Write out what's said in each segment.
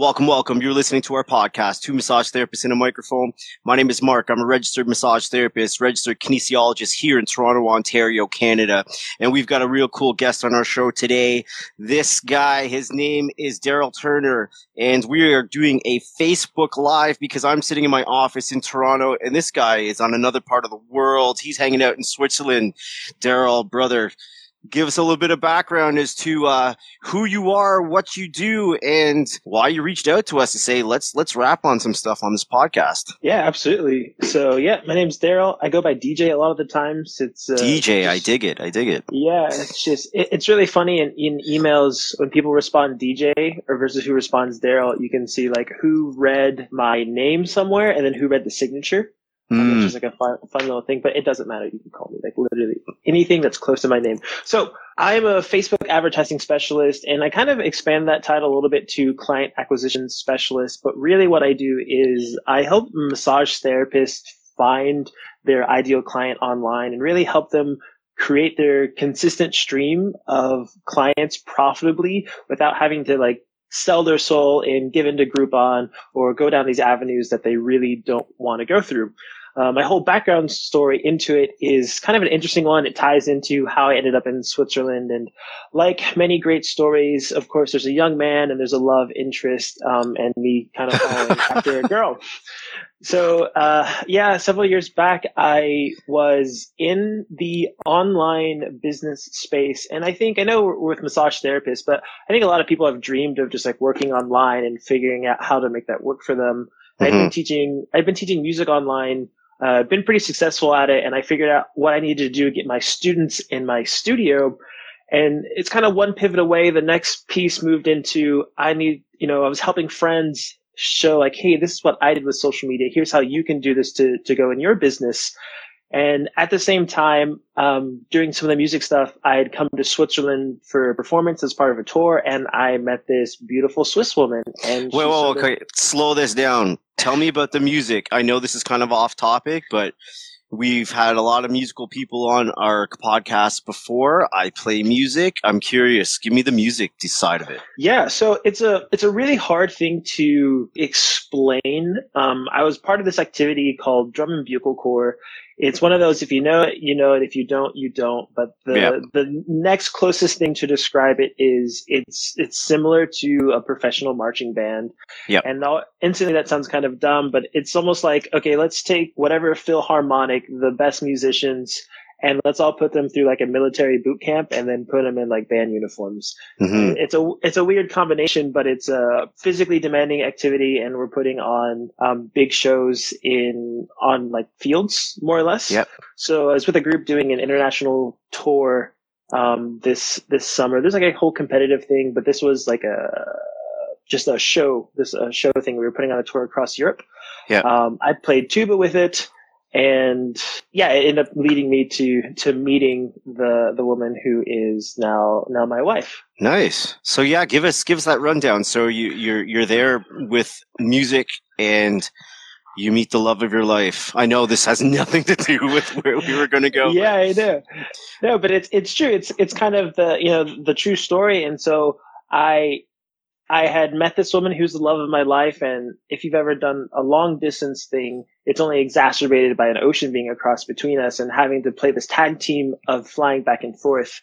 Welcome, welcome. You're listening to our podcast, Two Massage Therapists in a Microphone. My name is Mark. I'm a registered massage therapist, registered kinesiologist here in Toronto, Ontario, Canada. And we've got a real cool guest on our show today. This guy, his name is Daryl Turner. And we are doing a Facebook Live because I'm sitting in my office in Toronto and this guy is on another part of the world. He's hanging out in Switzerland. Daryl, brother, give us a little bit of background as to uh, who you are, what you do, and why you reached out to us to say let's let's wrap on some stuff on this podcast. Yeah, absolutely. So yeah, my name's Daryl. I go by DJ a lot of the times. It's uh, DJ. Just, I dig it. I dig it. Yeah, it's just it, it's really funny in, in emails when people respond DJ or versus who responds Daryl. You can see like who read my name somewhere and then who read the signature mm. which is like a fun, fun little thing, but it doesn't matter. You can call me like literally anything that's close to my name. So I'm a Facebook advertising specialist and I kind of expand that title a little bit to client acquisition specialist. But really what I do is I help massage therapists find their ideal client online and really help them create their consistent stream of clients profitably without having to like sell their soul and give into Groupon or go down these avenues that they really don't want to go through. Uh, my whole background story into it is kind of an interesting one. It ties into how I ended up in Switzerland. And like many great stories, of course, there's a young man and there's a love interest, um, and me kind of after a girl. So, uh, yeah, several years back, I was in the online business space. And I think, I know we're with massage therapists, but I think a lot of people have dreamed of just like working online and figuring out how to make that work for them. Mm-hmm. I've been teaching, I've been teaching music online uh, been pretty successful at it and I figured out what I needed to do to get my students in my studio. And it's kind of one pivot away. The next piece moved into I need, you know, I was helping friends show like, hey, this is what I did with social media. Here's how you can do this to, to go in your business. And at the same time, um, doing some of the music stuff, I had come to Switzerland for a performance as part of a tour, and I met this beautiful Swiss woman. And wait, wait, okay, slow this down. Tell me about the music. I know this is kind of off topic, but We've had a lot of musical people on our podcast before. I play music. I'm curious. Give me the music side of it. Yeah, so it's a it's a really hard thing to explain. Um, I was part of this activity called Drum and Bugle Corps, it's one of those if you know it you know it. If you don't you don't. But the yeah. the next closest thing to describe it is it's it's similar to a professional marching band. Yeah. And instantly that sounds kind of dumb but it's almost like okay let's take whatever philharmonic the best musicians and let's all put them through like a military boot camp and then put them in like band uniforms. Mm-hmm. It's a it's a weird combination, but it's a physically demanding activity, and we're putting on um, big shows in on like fields more or less. Yep. So I was with a group doing an international tour um, this this summer. There's like a whole competitive thing, but this was like a just a show, this a show thing. We were putting on a tour across Europe. Yeah. Um, I played tuba with it and yeah, it ended up leading me to to meeting the the woman who is now now my wife. Nice. So yeah, give us give us that rundown. So you you're you're there with music and you meet the love of your life. I know this has nothing to do with where we were going to go. yeah, I know. No, but it's it's true. It's it's kind of the you know the true story, and so I I had met this woman who's the love of my life. And if you've ever done a long distance thing, it's only exacerbated by an ocean being across between us and having to play this tag team of flying back and forth.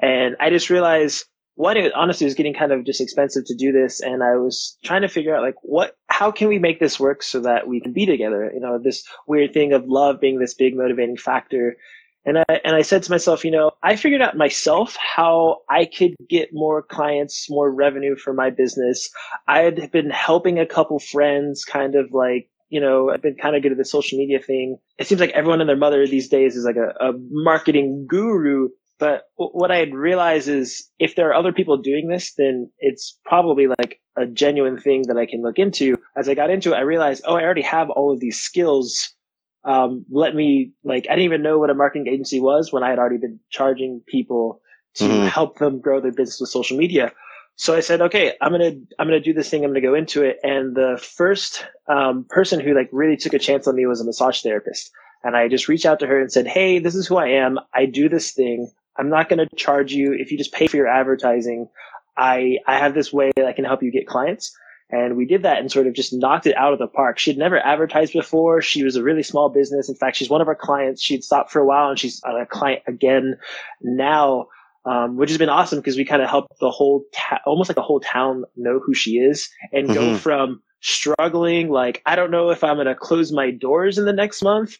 And I just realized one, it honestly was getting kind of just expensive to do this. And I was trying to figure out like, what, how can we make this work so that we can be together? You know, this weird thing of love being this big motivating factor. And I, and I said to myself, you know, I figured out myself how I could get more clients, more revenue for my business. I had been helping a couple friends kind of like, you know, I've been kind of good at the social media thing. It seems like everyone and their mother these days is like a, a marketing guru. But what I had realized is if there are other people doing this, then it's probably like a genuine thing that I can look into. As I got into it, I realized, oh, I already have all of these skills um, let me like I didn't even know what a marketing agency was when I had already been charging people to mm-hmm. help them grow their business with social media. So I said, okay, I'm gonna I'm gonna do this thing. I'm gonna go into it. And the first um, person who like really took a chance on me was a massage therapist. And I just reached out to her and said, hey, this is who I am. I do this thing. I'm not gonna charge you if you just pay for your advertising. I I have this way that I can help you get clients. And we did that and sort of just knocked it out of the park. She'd never advertised before. She was a really small business. In fact, she's one of our clients. She'd stopped for a while and she's a client again now. Um, which has been awesome because we kind of helped the whole, ta- almost like the whole town know who she is and mm-hmm. go from struggling, like, I don't know if I'm going to close my doors in the next month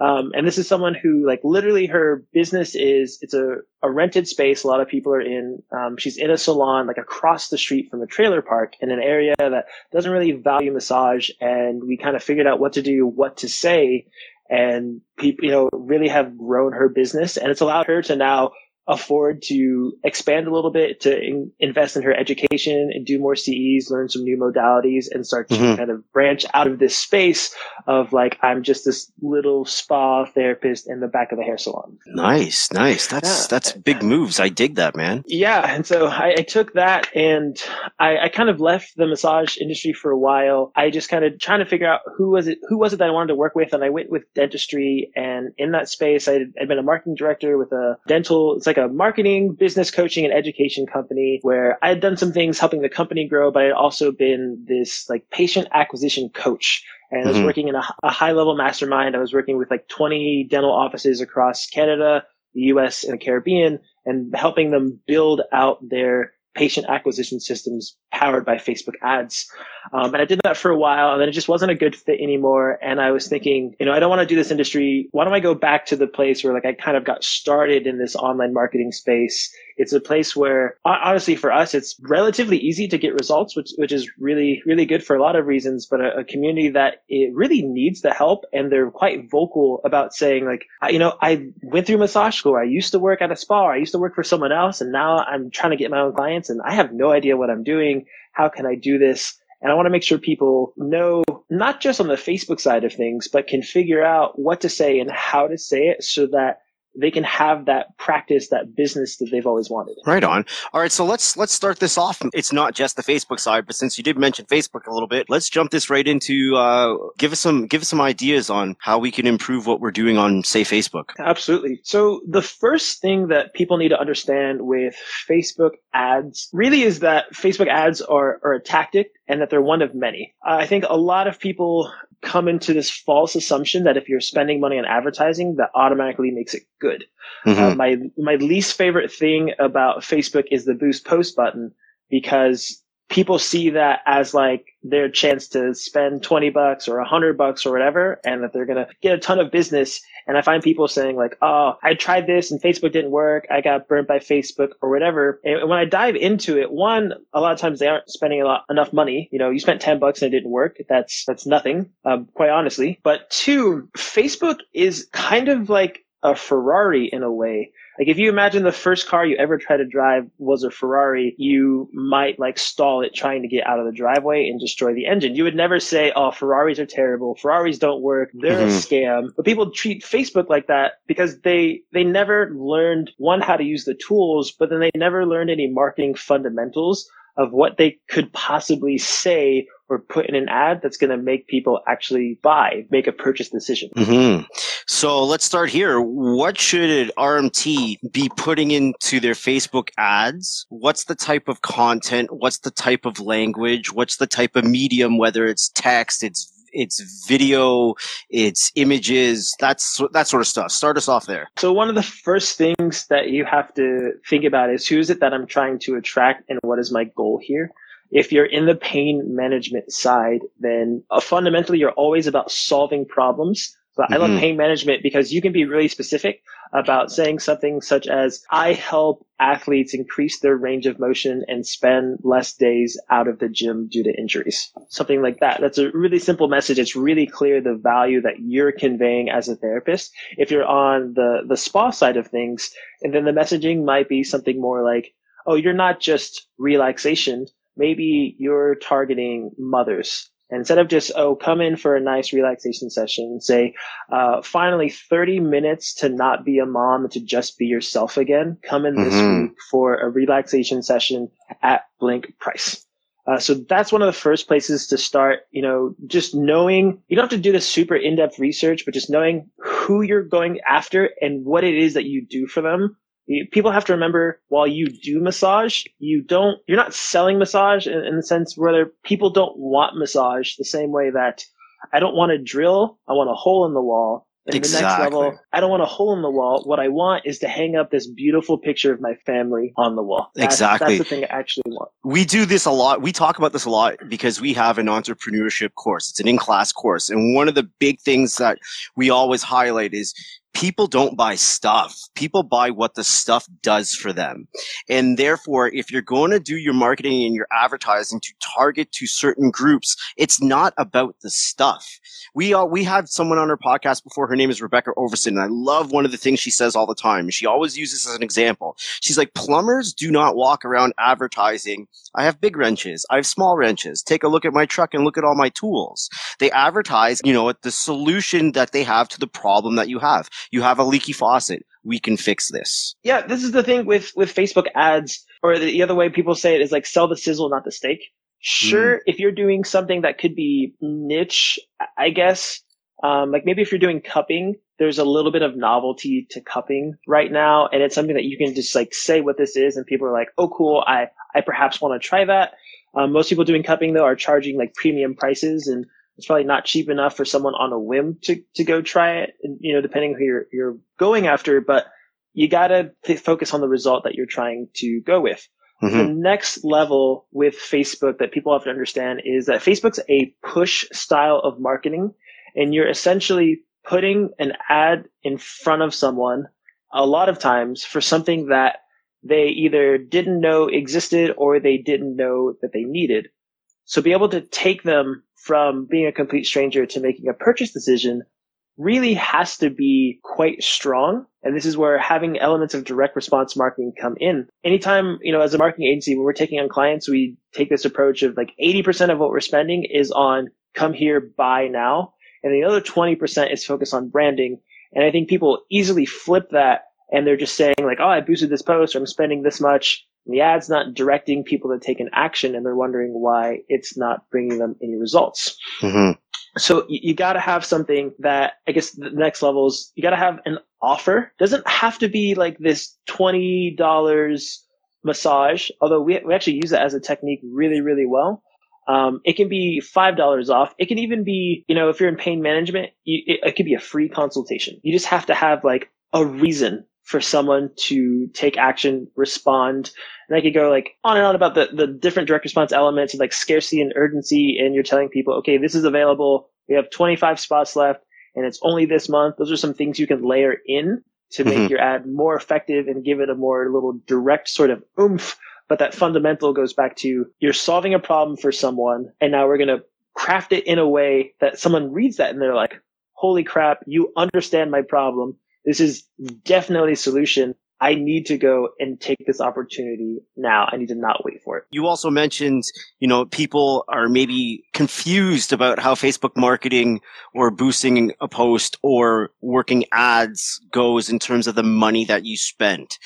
um, and this is someone who like literally her business is, it's a, a rented space. A lot of people are in, um, she's in a salon like across the street from a trailer park in an area that doesn't really value massage. And we kind of figured out what to do, what to say. And people, you know, really have grown her business and it's allowed her to now afford to expand a little bit, to in, invest in her education and do more CEs, learn some new modalities and start to mm-hmm. kind of branch out of this space of like, I'm just this little spa therapist in the back of a hair salon. Nice. Nice. That's, yeah. that's big moves. I dig that, man. Yeah. And so I, I took that and I, I kind of left the massage industry for a while. I just kind of trying to figure out who was it, who was it that I wanted to work with. And I went with dentistry and in that space, I had been a marketing director with a dental, it's like like a marketing, business coaching, and education company where I had done some things helping the company grow, but I had also been this like patient acquisition coach. And I was mm-hmm. working in a, a high level mastermind. I was working with like 20 dental offices across Canada, the US, and the Caribbean and helping them build out their patient acquisition systems powered by Facebook ads. Um, and I did that for a while and then it just wasn't a good fit anymore. And I was thinking, you know, I don't want to do this industry. Why don't I go back to the place where like I kind of got started in this online marketing space it's a place where honestly for us, it's relatively easy to get results, which, which is really, really good for a lot of reasons, but a, a community that it really needs the help. And they're quite vocal about saying like, you know, I went through massage school. I used to work at a spa. I used to work for someone else. And now I'm trying to get my own clients and I have no idea what I'm doing. How can I do this? And I want to make sure people know not just on the Facebook side of things, but can figure out what to say and how to say it so that they can have that practice, that business that they've always wanted. Right on. All right, so let's let's start this off. It's not just the Facebook side, but since you did mention Facebook a little bit, let's jump this right into uh, give us some give us some ideas on how we can improve what we're doing on say Facebook. Absolutely. So the first thing that people need to understand with Facebook ads really is that Facebook ads are, are a tactic and that they're one of many. I think a lot of people come into this false assumption that if you're spending money on advertising, that automatically makes it good. Mm-hmm. Uh, my my least favorite thing about Facebook is the boost post button because people see that as like their chance to spend 20 bucks or 100 bucks or whatever and that they're going to get a ton of business. And i find people saying like oh i tried this and facebook didn't work. I got burnt by facebook or whatever. And when i dive into it one a lot of times they aren't spending a lot enough money. You know you spent 10 bucks and it didn't work. That's that's nothing um, quite honestly. But two facebook is kind of like a ferrari in a way like if you imagine the first car you ever tried to drive was a Ferrari, you might like stall it trying to get out of the driveway and destroy the engine. You would never say, "Oh, Ferraris are terrible. Ferraris don't work. They're mm-hmm. a scam." But people treat Facebook like that because they they never learned one how to use the tools, but then they never learned any marketing fundamentals of what they could possibly say or put in an ad that's going to make people actually buy, make a purchase decision. Mm-hmm. So let's start here. What should an RMT be putting into their Facebook ads? What's the type of content? What's the type of language? What's the type of medium? Whether it's text, it's it's video, it's images, that's that sort of stuff. Start us off there. So one of the first things that you have to think about is who is it that I'm trying to attract and what is my goal here? if you're in the pain management side, then uh, fundamentally you're always about solving problems. But. I love mm-hmm. pain management because you can be really specific about saying something such as, I help athletes increase their range of motion and spend less days out of the gym due to injuries. Something like that. That's a really simple message. It's really clear the value that you're conveying as a therapist. If you're on the, the spa side of things, and then the messaging might be something more like, oh, you're not just relaxation maybe you're targeting mothers. Instead of just, oh, come in for a nice relaxation session, say, uh, finally 30 minutes to not be a mom and to just be yourself again. Come in this mm-hmm. week for a relaxation session at blank price. Uh, so that's one of the first places to start, you know, just knowing, you don't have to do the super in-depth research, but just knowing who you're going after and what it is that you do for them people have to remember while you do massage, you don't, you're not selling massage in, in the sense where people don't want massage the same way that I don't want a drill. I want a hole in the wall. And exactly. the next level, I don't want a hole in the wall. What I want is to hang up this beautiful picture of my family on the wall. That's, exactly. That's the thing I actually want. We do this a lot. We talk about this a lot because we have an entrepreneurship course. It's an in-class course. And one of the big things that we always highlight is people don't buy stuff. People buy what the stuff does for them. And therefore, if you're going to do your marketing and your advertising to target to certain groups, it's not about the stuff. We uh, we had someone on our podcast before. Her name is Rebecca Overson, and I love one of the things she says all the time. She always uses as an example. She's like, plumbers do not walk around advertising. I have big wrenches. I have small wrenches. Take a look at my truck and look at all my tools. They advertise, you know, the solution that they have to the problem that you have. You have a leaky faucet. We can fix this. Yeah, this is the thing with with Facebook ads, or the other way people say it is like sell the sizzle, not the steak. Sure, mm. if you're doing something that could be niche, I guess, um, like maybe if you're doing cupping, there's a little bit of novelty to cupping right now, and it's something that you can just like say what this is, and people are like, "Oh, cool! I I perhaps want to try that." Um, most people doing cupping though are charging like premium prices, and it's probably not cheap enough for someone on a whim to to go try it. And, you know, depending who you're you're going after, but you gotta th- focus on the result that you're trying to go with. Mm-hmm. The next level with Facebook that people have to understand is that Facebook's a push style of marketing and you're essentially putting an ad in front of someone a lot of times for something that they either didn't know existed or they didn't know that they needed. So be able to take them from being a complete stranger to making a purchase decision really has to be quite strong. And this is where having elements of direct response marketing come in. Anytime, you know, as a marketing agency, when we're taking on clients, we take this approach of like 80% of what we're spending is on come here, buy now. And the other 20% is focused on branding. And I think people easily flip that and they're just saying like, oh, I boosted this post or I'm spending this much. And the ad's not directing people to take an action and they're wondering why it's not bringing them any results. Mm-hmm so you, you got to have something that I guess the next level is you got to have an offer. Doesn't have to be like this twenty dollars massage, although we we actually use that as a technique really really well. Um, it can be five dollars off. It can even be you know if you're in pain management, you, it, it could be a free consultation. You just have to have like a reason for someone to take action, respond. And I could go like on and on about the, the different direct response elements of like scarcity and urgency. And you're telling people, okay, this is available. We have 25 spots left and it's only this month. Those are some things you can layer in to make mm-hmm. your ad more effective and give it a more little direct sort of oomph. But that fundamental goes back to you're solving a problem for someone and now we're going to craft it in a way that someone reads that and they're like, holy crap, you understand my problem this is definitely a solution. I need to go and take this opportunity now. I need to not wait for it. You also mentioned, you know, people are maybe confused about how Facebook marketing or boosting a post or working ads goes in terms of the money that you spent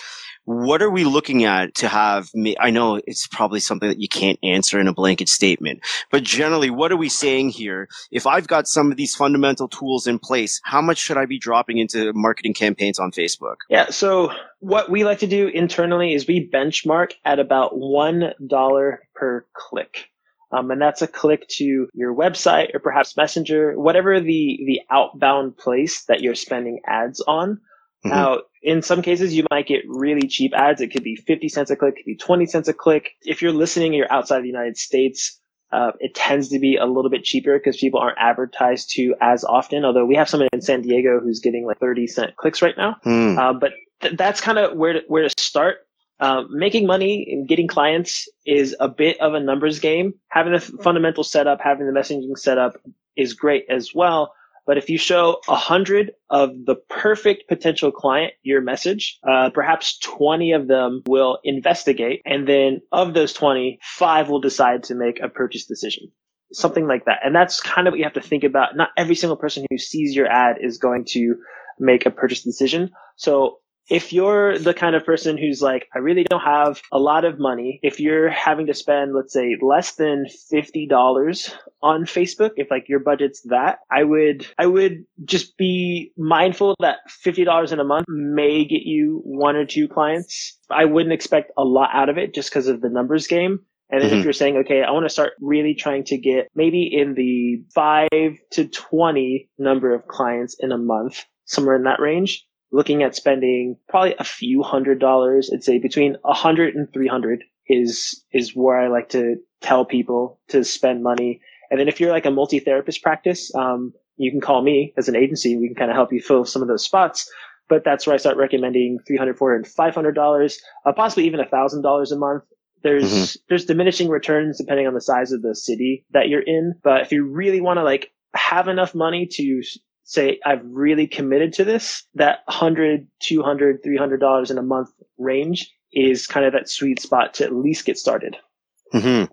what are we looking at to have i know it's probably something that you can't answer in a blanket statement but generally what are we saying here? If i've got some of these fundamental tools in place how much should i be dropping into marketing campaigns on facebook? Yeah so what we like to do internally is we benchmark at about one dollar per click. Um, and that's a click to your website or perhaps messenger whatever the the outbound place that you're spending ads on. Mm-hmm. now in some cases, you might get really cheap ads. It could be 50 cents a click, it could be 20 cents a click. If you're listening you're outside the United States, uh, it tends to be a little bit cheaper because people aren't advertised to as often. Although we have someone in San Diego who's getting like 30 cent clicks right now. Mm. Uh, but th- that's kind of where to, where to start. Uh, making money and getting clients is a bit of a numbers game. Having the fundamental setup, having the messaging setup is great as well. But if you show a hundred of the perfect potential client your message, uh, perhaps 20 of them will investigate. And then of those 20, five will decide to make a purchase decision. Something like that. And that's kind of what you have to think about. Not every single person who sees your ad is going to make a purchase decision. So if you're the kind of person who's like, I really don't have a lot of money, if you're having to spend, let's say, less than $50 on Facebook, if like your budget's that, I would, I would just be mindful that $50 in a month may get you one or two clients. I wouldn't expect a lot out of it just because of the numbers game. And then mm-hmm. if you're saying, okay, I want to start really trying to get maybe in the five to 20 number of clients in a month, somewhere in that range, looking at spending probably a few hundred dollars. I'd say between a hundred and three hundred is, is where I like to tell people to spend money. And then if you're like a multi-therapist practice, um, you can call me as an agency. We can kind of help you fill some of those spots. But that's where I start recommending 300, 400, 500 dollars, uh, possibly even a thousand dollars a month. There's mm-hmm. there's diminishing returns depending on the size of the city that you're in. But if you really want to like have enough money to say I've really committed to this, that 100, 200, 300 dollars in a month range is kind of that sweet spot to at least get started. Mm-hmm.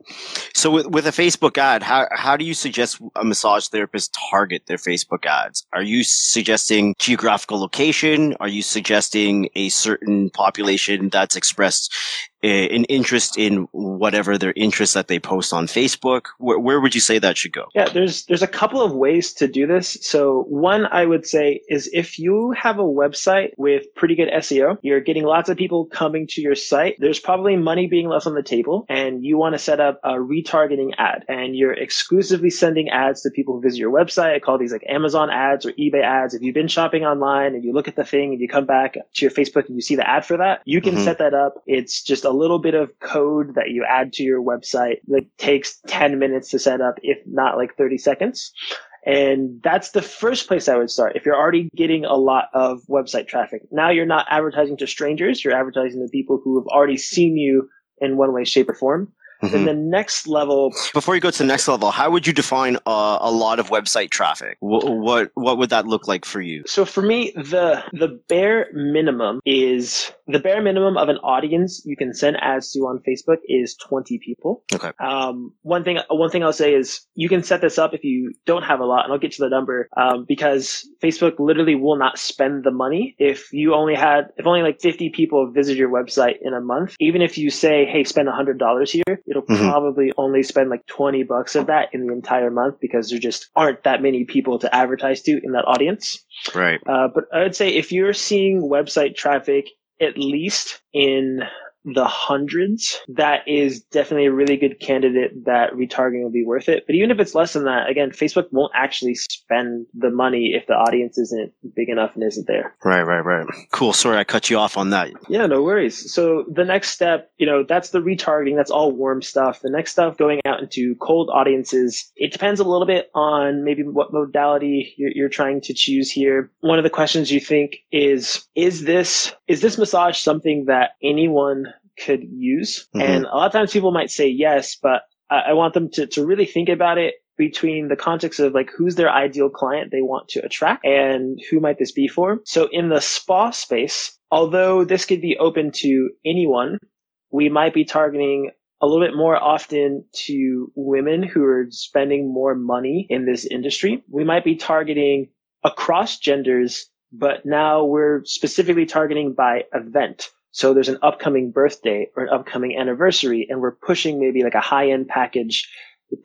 So with, with a Facebook ad, how, how do you suggest a massage therapist target their Facebook ads? Are you suggesting geographical location? Are you suggesting a certain population that's expressed an interest in whatever their interest that they post on Facebook? Where, where would you say that should go? Yeah, there's there's a couple of ways to do this. So one I would say is if you have a website with pretty good SEO, you're getting lots of people coming to your site. There's probably money being left on the table, and you want to set up a retargeting ad, and you're exclusively sending ads to people who visit your website. I call these like Amazon ads or eBay ads. If you've been shopping online and you look at the thing and you come back to your Facebook and you see the ad for that, you can mm-hmm. set that up. It's just a little bit of code that you add to your website that takes 10 minutes to set up, if not like 30 seconds. And that's the first place I would start. If you're already getting a lot of website traffic, now you're not advertising to strangers, you're advertising to people who have already seen you in one way, shape, or form. Mm-hmm. Then the next level. Before you go to the next level, how would you define uh, a lot of website traffic? What, what what would that look like for you? So for me, the the bare minimum is the bare minimum of an audience you can send ads to on Facebook is 20 people. Okay. Um, one thing one thing I'll say is you can set this up if you don't have a lot, and I'll get to the number um, because Facebook literally will not spend the money if you only had if only like 50 people visit your website in a month. Even if you say, hey, spend $100 here it'll mm-hmm. probably only spend like 20 bucks of that in the entire month because there just aren't that many people to advertise to in that audience. Right. Uh, but I would say if you're seeing website traffic at least in the hundreds, that is definitely a really good candidate that retargeting will be worth it. But even if it's less than that, again, Facebook won't actually spend the money if the audience isn't big enough and isn't there. Right, right, right. Cool. Sorry, I cut you off on that. Yeah, no worries. So the next step, you know, that's the retargeting. That's all warm stuff. The next stuff going out into cold audiences. It depends a little bit on maybe what modality you're, you're trying to choose here. One of the questions you think is, is this, is this massage something that anyone could use. Mm-hmm. And a lot of times people might say yes, but I, I want them to, to really think about it between the context of like who's their ideal client they want to attract and who might this be for. So in the spa space, although this could be open to anyone, we might be targeting a little bit more often to women who are spending more money in this industry. We might be targeting across genders, but now we're specifically targeting by event. So there's an upcoming birthday or an upcoming anniversary and we're pushing maybe like a high end package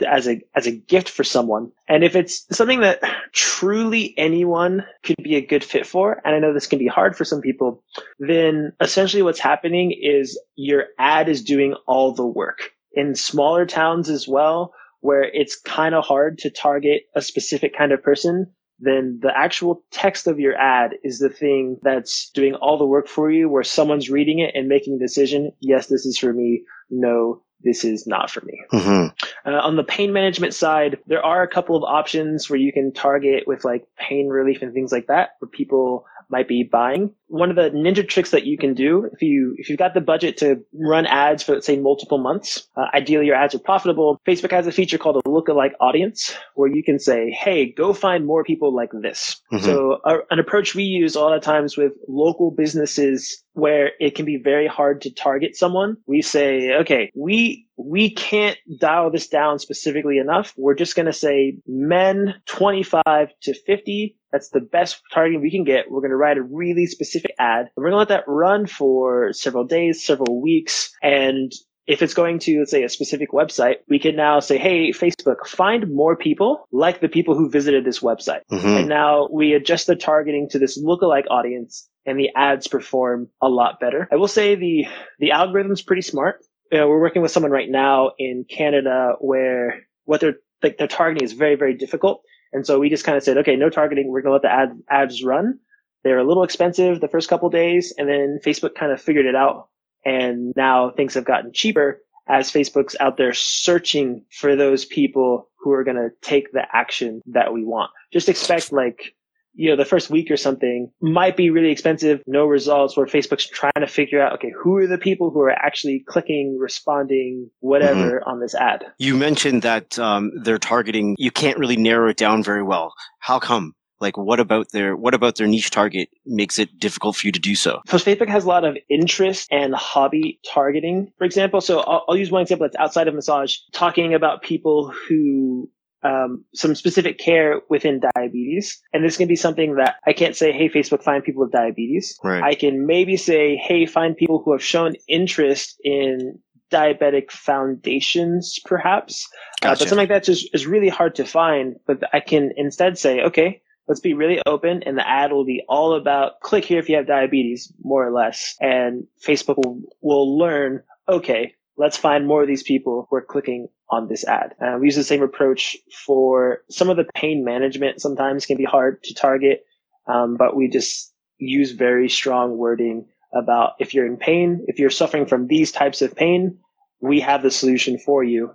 as a, as a gift for someone. And if it's something that truly anyone could be a good fit for, and I know this can be hard for some people, then essentially what's happening is your ad is doing all the work in smaller towns as well, where it's kind of hard to target a specific kind of person then the actual text of your ad is the thing that's doing all the work for you, where someone's reading it and making a decision. Yes, this is for me. No, this is not for me. Mm-hmm. Uh, on the pain management side, there are a couple of options where you can target with like pain relief and things like that, where people might be buying. One of the ninja tricks that you can do if you if you've got the budget to run ads for let's say multiple months, uh, ideally your ads are profitable. Facebook has a feature called a lookalike audience where you can say, "Hey, go find more people like this." Mm-hmm. So uh, an approach we use a lot of times with local businesses where it can be very hard to target someone. We say, "Okay, we we can't dial this down specifically enough. We're just going to say men 25 to 50 that's the best targeting we can get. We're going to write a really specific specific ad. We're going to let that run for several days, several weeks. And if it's going to, let's say, a specific website, we can now say, Hey, Facebook, find more people like the people who visited this website. Mm-hmm. And now we adjust the targeting to this lookalike audience and the ads perform a lot better. I will say the, the algorithm's pretty smart. You know, we're working with someone right now in Canada where what they're, like, their targeting is very, very difficult. And so we just kind of said, okay, no targeting. We're going to let the ad, ads run. They're a little expensive the first couple days. And then Facebook kind of figured it out. And now things have gotten cheaper as Facebook's out there searching for those people who are going to take the action that we want. Just expect like you know, the first week or something might be really expensive, no results, where Facebook's trying to figure out, okay, who are the people who are actually clicking, responding, whatever mm-hmm. on this ad? You mentioned that um, they're targeting, you can't really narrow it down very well. How come? Like, what about their what about their niche target makes it difficult for you to do so? So Facebook has a lot of interest and hobby targeting, for example. So I'll, I'll use one example that's outside of massage, talking about people who um, some specific care within diabetes. And this can be something that I can't say, hey, Facebook, find people with diabetes. Right. I can maybe say, hey, find people who have shown interest in diabetic foundations, perhaps. Gotcha. Uh, but something like that just is really hard to find. But I can instead say, okay, let's be really open and the ad will be all about click here if you have diabetes, more or less. And Facebook will, will learn, okay, let's find more of these people who are clicking on this ad. Uh, we use the same approach for some of the pain management sometimes can be hard to target, um, but we just use very strong wording about if you're in pain, if you're suffering from these types of pain, we have the solution for you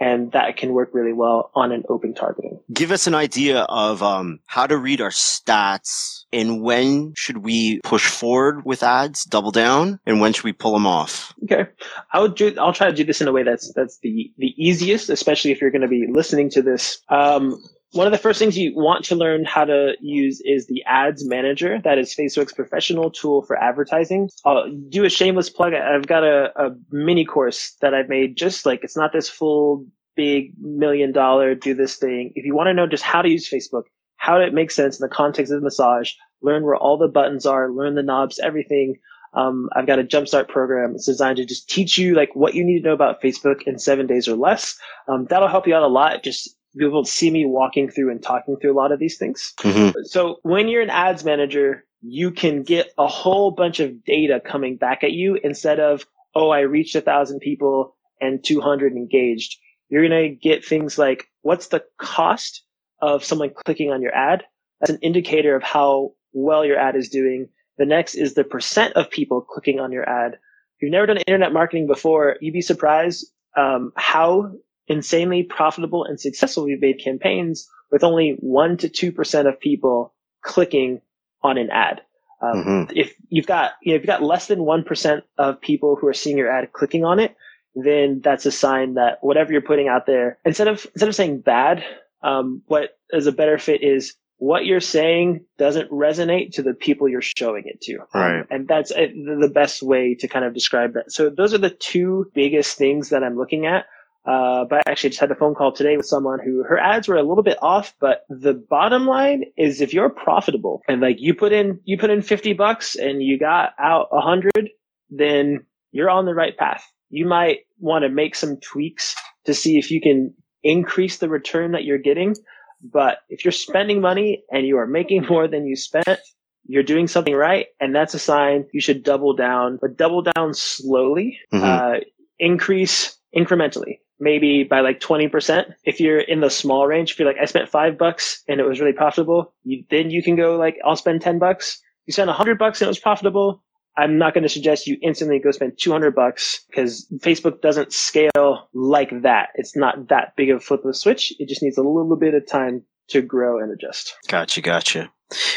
and that can work really well on an open targeting. Give us an idea of um, how to read our stats and when should we push forward with ads, double down, and when should we pull them off? Okay, I would do. I'll try to do this in a way that's that's the the easiest, especially if you're going to be listening to this. Um, one of the first things you want to learn how to use is the ads manager. That is Facebook's professional tool for advertising. I'll do a shameless plug. I've got a, a mini course that I've made just like it's not this full big million dollar do this thing. If you want to know just how to use Facebook, how it makes sense in the context of massage, learn where all the buttons are, learn the knobs, everything. Um, I've got a jumpstart program. It's designed to just teach you like what you need to know about Facebook in seven days or less. Um, that'll help you out a lot. Just to see me walking through and talking through a lot of these things. Mm-hmm. So when you're an ads manager, you can get a whole bunch of data coming back at you instead of, oh, I reached a thousand people and 200 engaged. You're going to get things like, what's the cost of someone clicking on your ad? That's an indicator of how well your ad is doing. The next is the percent of people clicking on your ad. If you've never done internet marketing before, you'd be surprised um, how insanely profitable and successful we've made campaigns with only one to two percent of people clicking on an ad. Um, mm-hmm. If you've got you know, if you've got less than one percent of people who are seeing your ad clicking on it, then that's a sign that whatever you're putting out there, instead of instead of saying bad, um, what is a better fit is what you're saying doesn't resonate to the people you're showing it to. Um, right. And that's uh, the best way to kind of describe that. So those are the two biggest things that I'm looking at. Uh, but I actually just had a phone call today with someone who her ads were a little bit off, but the bottom line is if you're profitable and like you put in, you put in 50 bucks and you got out a hundred, then you're on the right path. You might want to make some tweaks to see if you can increase the return that you're getting. But if you're spending money and you are making more than you spent, you're doing something right. And that's a sign you should double down, but double down slowly, mm-hmm. uh, increase incrementally maybe by like 20%. If you're in the small range, if you're like, I spent five bucks and it was really profitable, you, then you can go like, I'll spend 10 bucks. You spent a hundred bucks and it was profitable. I'm not going to suggest you instantly go spend 200 bucks because Facebook doesn't scale like that. It's not that big of a flip of a switch. It just needs a little bit of time to grow and adjust. Gotcha, gotcha.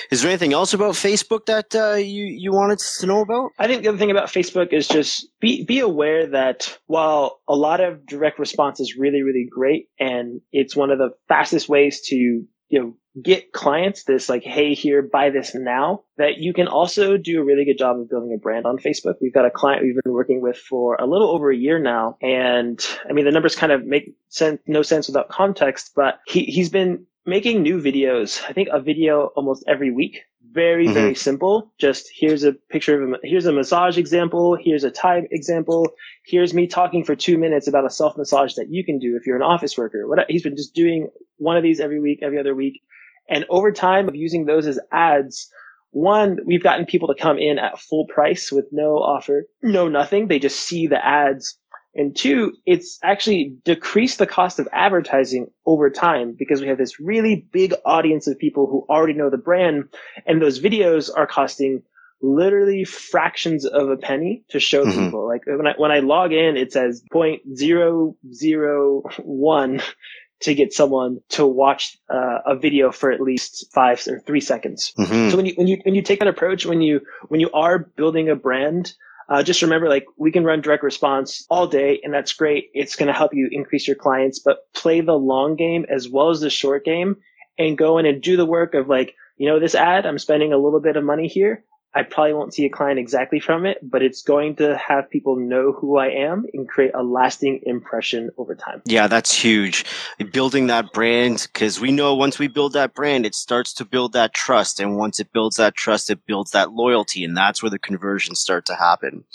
Is there anything else about Facebook that uh, you you wanted to know about? I think the other thing about Facebook is just be be aware that while a lot of direct response is really really great and it's one of the fastest ways to you know get clients this like hey here buy this now that you can also do a really good job of building a brand on facebook we've got a client we've been working with for a little over a year now and i mean the numbers kind of make sense no sense without context but he, he's been making new videos. I think a video almost every week very, mm-hmm. very simple. Just here's a picture of a, here's a massage example. Here's a Thai example. Here's me talking for two minutes about a self massage that you can do if you're an office worker. What he's been just doing one of these every week, every other week. And over time of using those as ads, one, we've gotten people to come in at full price with no offer, no nothing. They just see the ads and two, it's actually decreased the cost of advertising over time because we have this really big audience of people who already know the brand and those videos are costing literally fractions of a penny to show mm-hmm. people. Like when I, when I log in, it says point zero zero one to get someone to watch uh, a video for at least five or three seconds. Mm-hmm. So when you, when you, when you take that approach, when you, when you are building a brand, uh, just remember, like, we can run direct response all day, and that's great. It's going to help you increase your clients, but play the long game as well as the short game and go in and do the work of like, you know, this ad, I'm spending a little bit of money here. I probably won't see a client exactly from it, but it's going to have people know who I am and create a lasting impression over time. Yeah, that's huge. Building that brand, because we know once we build that brand, it starts to build that trust. And once it builds that trust, it builds that loyalty. And that's where the conversions start to happen.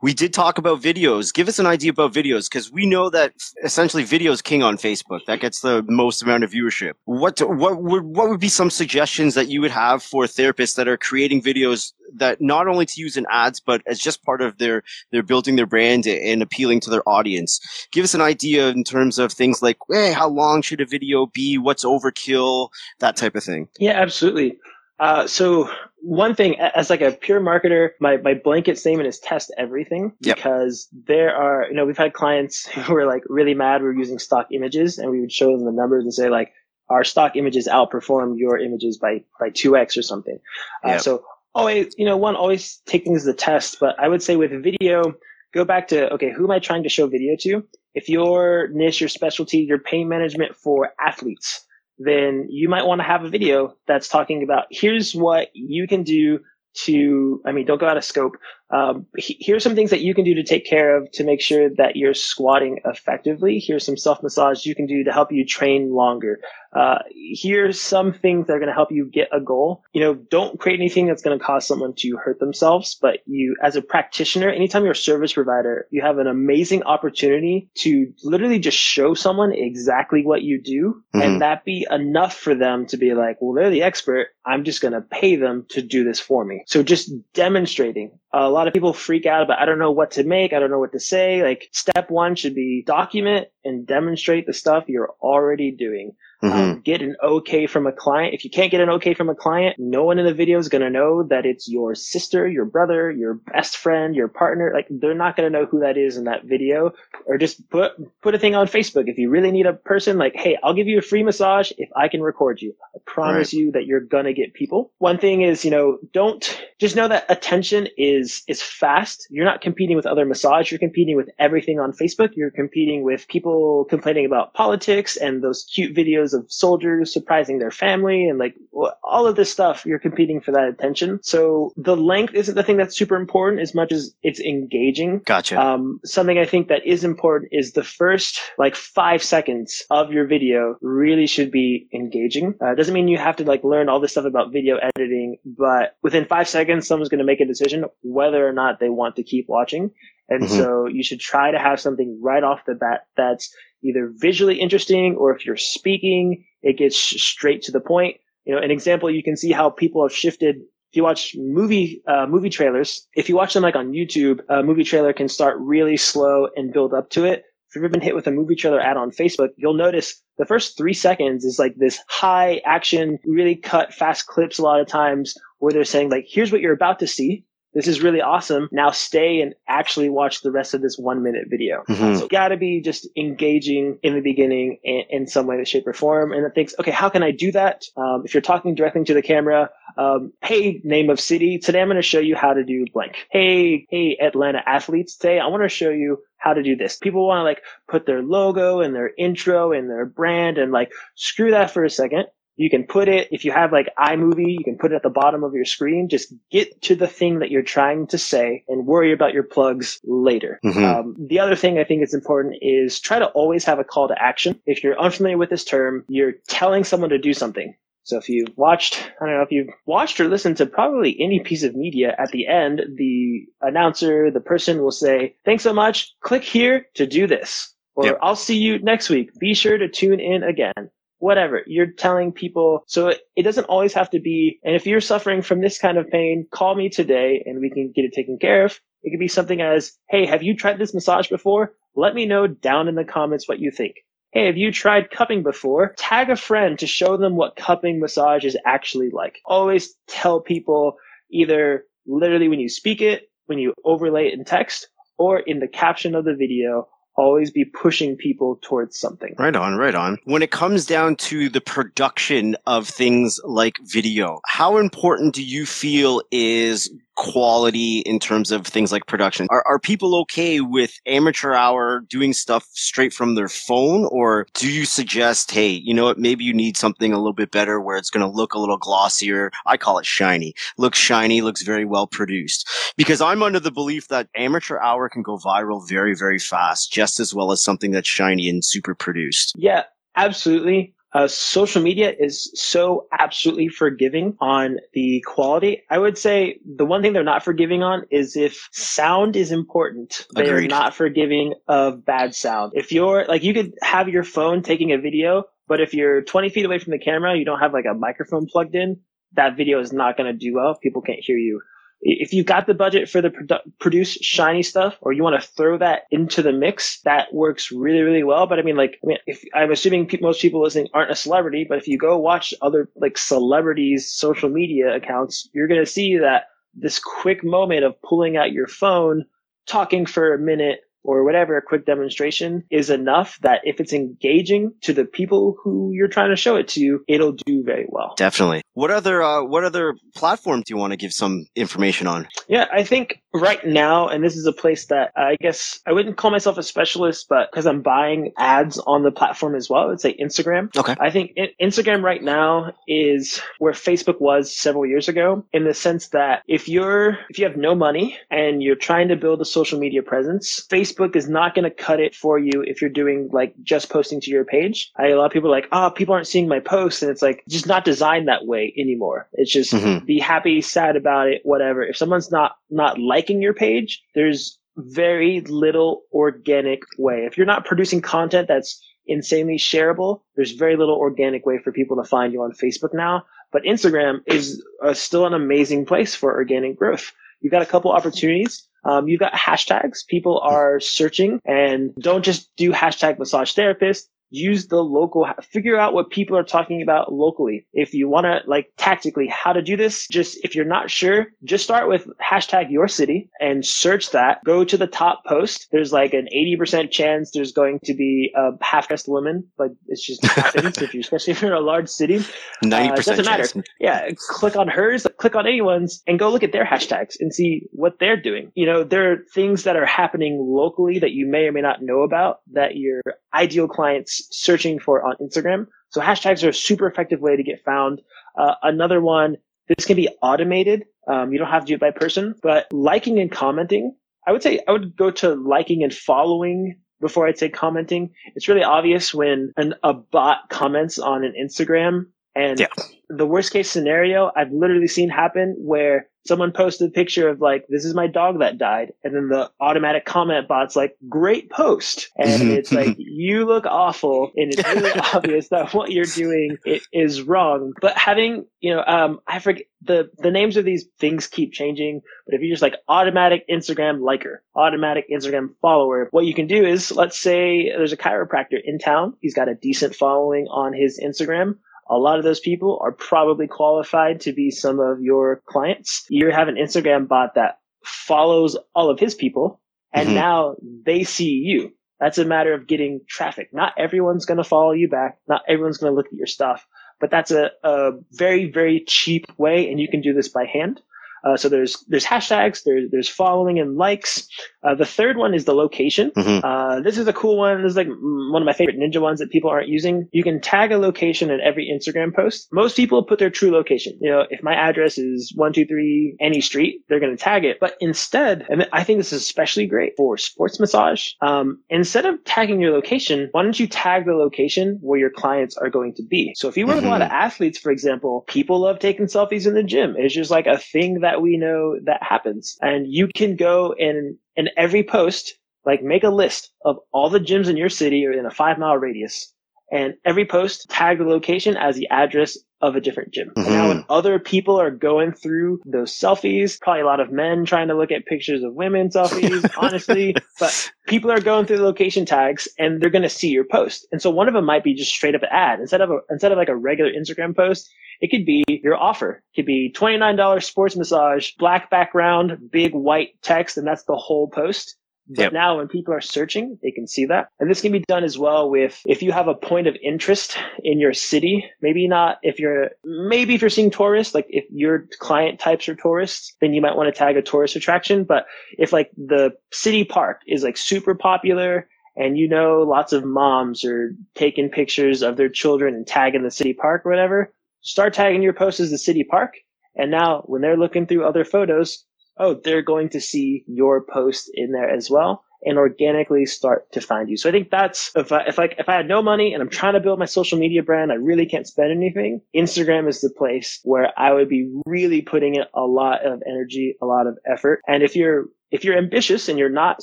We did talk about videos. Give us an idea about videos, because we know that essentially video is king on Facebook. That gets the most amount of viewership. What, what would, what would be some suggestions that you would have for therapists that are creating videos that not only to use in ads, but as just part of their, their building their brand and appealing to their audience. Give us an idea in terms of things like, hey, how long should a video be? What's overkill? That type of thing. Yeah, absolutely. Uh, so one thing as like a pure marketer, my, my blanket statement is test everything yep. because there are, you know, we've had clients who are like really mad we're using stock images and we would show them the numbers and say like, our stock images outperform your images by, by 2x or something. Uh, yep. so always, you know, one always take things as a test, but I would say with video, go back to, okay, who am I trying to show video to? If your niche, your specialty, your pain management for athletes, then you might want to have a video that's talking about here's what you can do to, I mean, don't go out of scope. Um, here's some things that you can do to take care of to make sure that you're squatting effectively. Here's some self massage you can do to help you train longer. Uh, here's some things that are going to help you get a goal. You know, don't create anything that's going to cause someone to hurt themselves, but you, as a practitioner, anytime you're a service provider, you have an amazing opportunity to literally just show someone exactly what you do mm-hmm. and that be enough for them to be like, well, they're the expert. I'm just going to pay them to do this for me. So just demonstrating a lot of people freak out about, I don't know what to make. I don't know what to say. Like step one should be document and demonstrate the stuff you're already doing. Mm-hmm. Um, get an okay from a client. If you can't get an okay from a client, no one in the video is going to know that it's your sister, your brother, your best friend, your partner. Like they're not going to know who that is in that video or just put, put a thing on Facebook. If you really need a person, like, Hey, I'll give you a free massage if I can record you. I promise right. you that you're going to get people. One thing is, you know, don't just know that attention is, is fast. You're not competing with other massage. You're competing with everything on Facebook. You're competing with people complaining about politics and those cute videos of soldiers surprising their family and like all of this stuff. You're competing for that attention. So the length isn't the thing that's super important as much as it's engaging. Gotcha. Um, something I think that is important is the first like five seconds of your video really should be engaging. Uh, doesn't mean you have to like learn all this stuff about video editing, but within five seconds, someone's going to make a decision whether or not they want to keep watching. And mm-hmm. so you should try to have something right off the bat that's either visually interesting or if you're speaking, it gets straight to the point. You know, an example, you can see how people have shifted. If you watch movie, uh, movie trailers, if you watch them like on YouTube, a movie trailer can start really slow and build up to it. If you've ever been hit with a movie trailer ad on Facebook, you'll notice the first three seconds is like this high action, really cut fast clips a lot of times where they're saying like, here's what you're about to see this is really awesome. Now stay and actually watch the rest of this one minute video. Mm-hmm. So gotta be just engaging in the beginning in, in, some way, shape, or form. And it thinks, okay, how can I do that? Um, if you're talking directly to the camera, um, hey, name of city. Today I'm going to show you how to do blank. Hey, hey, Atlanta athletes. Today I want to show you how to do this. People want to like put their logo and their intro and their brand and like screw that for a second you can put it, if you have like iMovie, you can put it at the bottom of your screen. Just get to the thing that you're trying to say and worry about your plugs later. Mm-hmm. Um, the other thing I think is important is try to always have a call to action. If you're unfamiliar with this term, you're telling someone to do something. So if you watched, I don't know if you've watched or listened to probably any piece of media at the end, the announcer, the person will say, thanks so much. Click here to do this. Or yep. I'll see you next week. Be sure to tune in again. Whatever. You're telling people. So it, doesn't always have to be, and if you're suffering from this kind of pain, call me today and we can get it taken care of. It could be something as, Hey, have you tried this massage before? Let me know down in the comments what you think. Hey, have you tried cupping before? Tag a friend to show them what cupping massage is actually like. Always tell people either literally when you speak it, when you overlay it in text, or in the caption of the video, always be pushing people towards something. Right on, right on. When it comes down to the production of things like video, how important do you feel is quality in terms of things like production. Are, are people okay with amateur hour doing stuff straight from their phone? Or do you suggest, hey, you know what, maybe you need something a little bit better where it's going to look a little glossier? I call it shiny. Looks shiny, looks very well produced. Because I'm under the belief that amateur hour can go viral very, very fast, just as well as something that's shiny and super produced. Yeah, absolutely. Uh, social media is so absolutely forgiving on the quality. I would say the one thing they're not forgiving on is if sound is important. They Agreed. are not forgiving of bad sound. If you're like, you could have your phone taking a video, but if you're 20 feet away from the camera, you don't have like a microphone plugged in, that video is not going to do well. People can't hear you if you've got the budget for the produ- produce shiny stuff or you want to throw that into the mix, that works really, really well. But I mean, like, I mean, if I'm assuming pe- most people listening aren't a celebrity, but if you go watch other like celebrities' social media accounts, you're going to see that this quick moment of pulling out your phone, talking for a minute, or whatever a quick demonstration is enough that if it's engaging to the people who you're trying to show it to, it'll do very well. Definitely. What other uh, what other platforms do you want to give some information on? Yeah, I think right now, and this is a place that I guess I wouldn't call myself a specialist, but because I'm buying ads on the platform as well, I would say Instagram. Okay. I think Instagram right now is where Facebook was several years ago, in the sense that if you're if you have no money and you're trying to build a social media presence, Facebook is not going to cut it for you if you're doing like just posting to your page. I, a lot of people are like, oh, people aren't seeing my posts, and it's like just not designed that way anymore. It's just mm-hmm. be happy, sad about it, whatever. If someone's not not liking your page, there's very little organic way. If you're not producing content that's insanely shareable, there's very little organic way for people to find you on Facebook now. But Instagram is uh, still an amazing place for organic growth. You've got a couple opportunities. Um, you've got hashtags. People are searching and don't just do hashtag massage therapist use the local, figure out what people are talking about locally. If you want to like tactically how to do this, just if you're not sure, just start with hashtag your city and search that. Go to the top post. There's like an 80% chance there's going to be a half dressed woman, but it's just happens if you, especially if you're in a large city. 90% uh, doesn't chance. matter. Yeah. Click on hers, click on anyone's and go look at their hashtags and see what they're doing. You know, there are things that are happening locally that you may or may not know about that your ideal clients searching for on Instagram. So hashtags are a super effective way to get found. Uh, another one, this can be automated. Um, you don't have to do it by person, but liking and commenting. I would say I would go to liking and following before I'd say commenting. It's really obvious when an, a bot comments on an Instagram and yeah. the worst case scenario I've literally seen happen where someone posted a picture of like, this is my dog that died. And then the automatic comment bot's like, great post. And mm-hmm. it's like, you look awful. And it's really obvious that what you're doing is wrong. But having, you know, um, I forget the, the names of these things keep changing. But if you just like automatic Instagram liker, automatic Instagram follower, what you can do is let's say there's a chiropractor in town. He's got a decent following on his Instagram a lot of those people are probably qualified to be some of your clients. You have an Instagram bot that follows all of his people and mm-hmm. now they see you. That's a matter of getting traffic. Not everyone's going to follow you back. Not everyone's going to look at your stuff, but that's a, a very, very cheap way. And you can do this by hand. Uh, so there's there's hashtags, there's there's following and likes. Uh, the third one is the location. Mhm. Uh, this is a cool one. This is like one of my favorite ninja ones that people aren't using. You can tag a location in every Instagram post. Most people put their true location. You know, if my address is one two three any street, they're going to tag it. But instead, and I think this is especially great for sports massage. Um, instead of tagging your location, why don't you tag the location where your clients are going to be? So if you work with a lot of athletes, for example, people love taking selfies in the gym. It's just like a thing that we know that happens. And you can go and in every post, like make a list of all the gyms in your city or in a five mile radius. And every post tag the location as the address of a different gym. And now when mm-hmm. other people are going through those selfies, probably a lot of men trying to look at pictures of women selfies, honestly, but people are going through the location tags and they're going to see your post. And so one of them might be just straight up an ad instead of a, instead of like a regular Instagram post. It could be your offer. It could be $29 sports massage, black background, big white text, and that's the whole post. But Yep. now when people are searching, they can see that. And this can be done as well with if you have a point of interest in your city, maybe not if you're, maybe if you're seeing tourists, like if your client types are tourists, then you might want to tag a tourist attraction. But if like the city park is like super popular and you know lots of moms are taking pictures of their children and tagging the city park or whatever, start tagging your post as the city park. And now when they're looking through other photos, oh, they're going to see your post in there as well and organically start to find you. So I think that's if I, if I, if I had no money and I'm trying to build my social media brand, I really can't spend anything. Instagram is the place where I would be really putting in a lot of energy, a lot of effort. And if you're if you're ambitious and you're not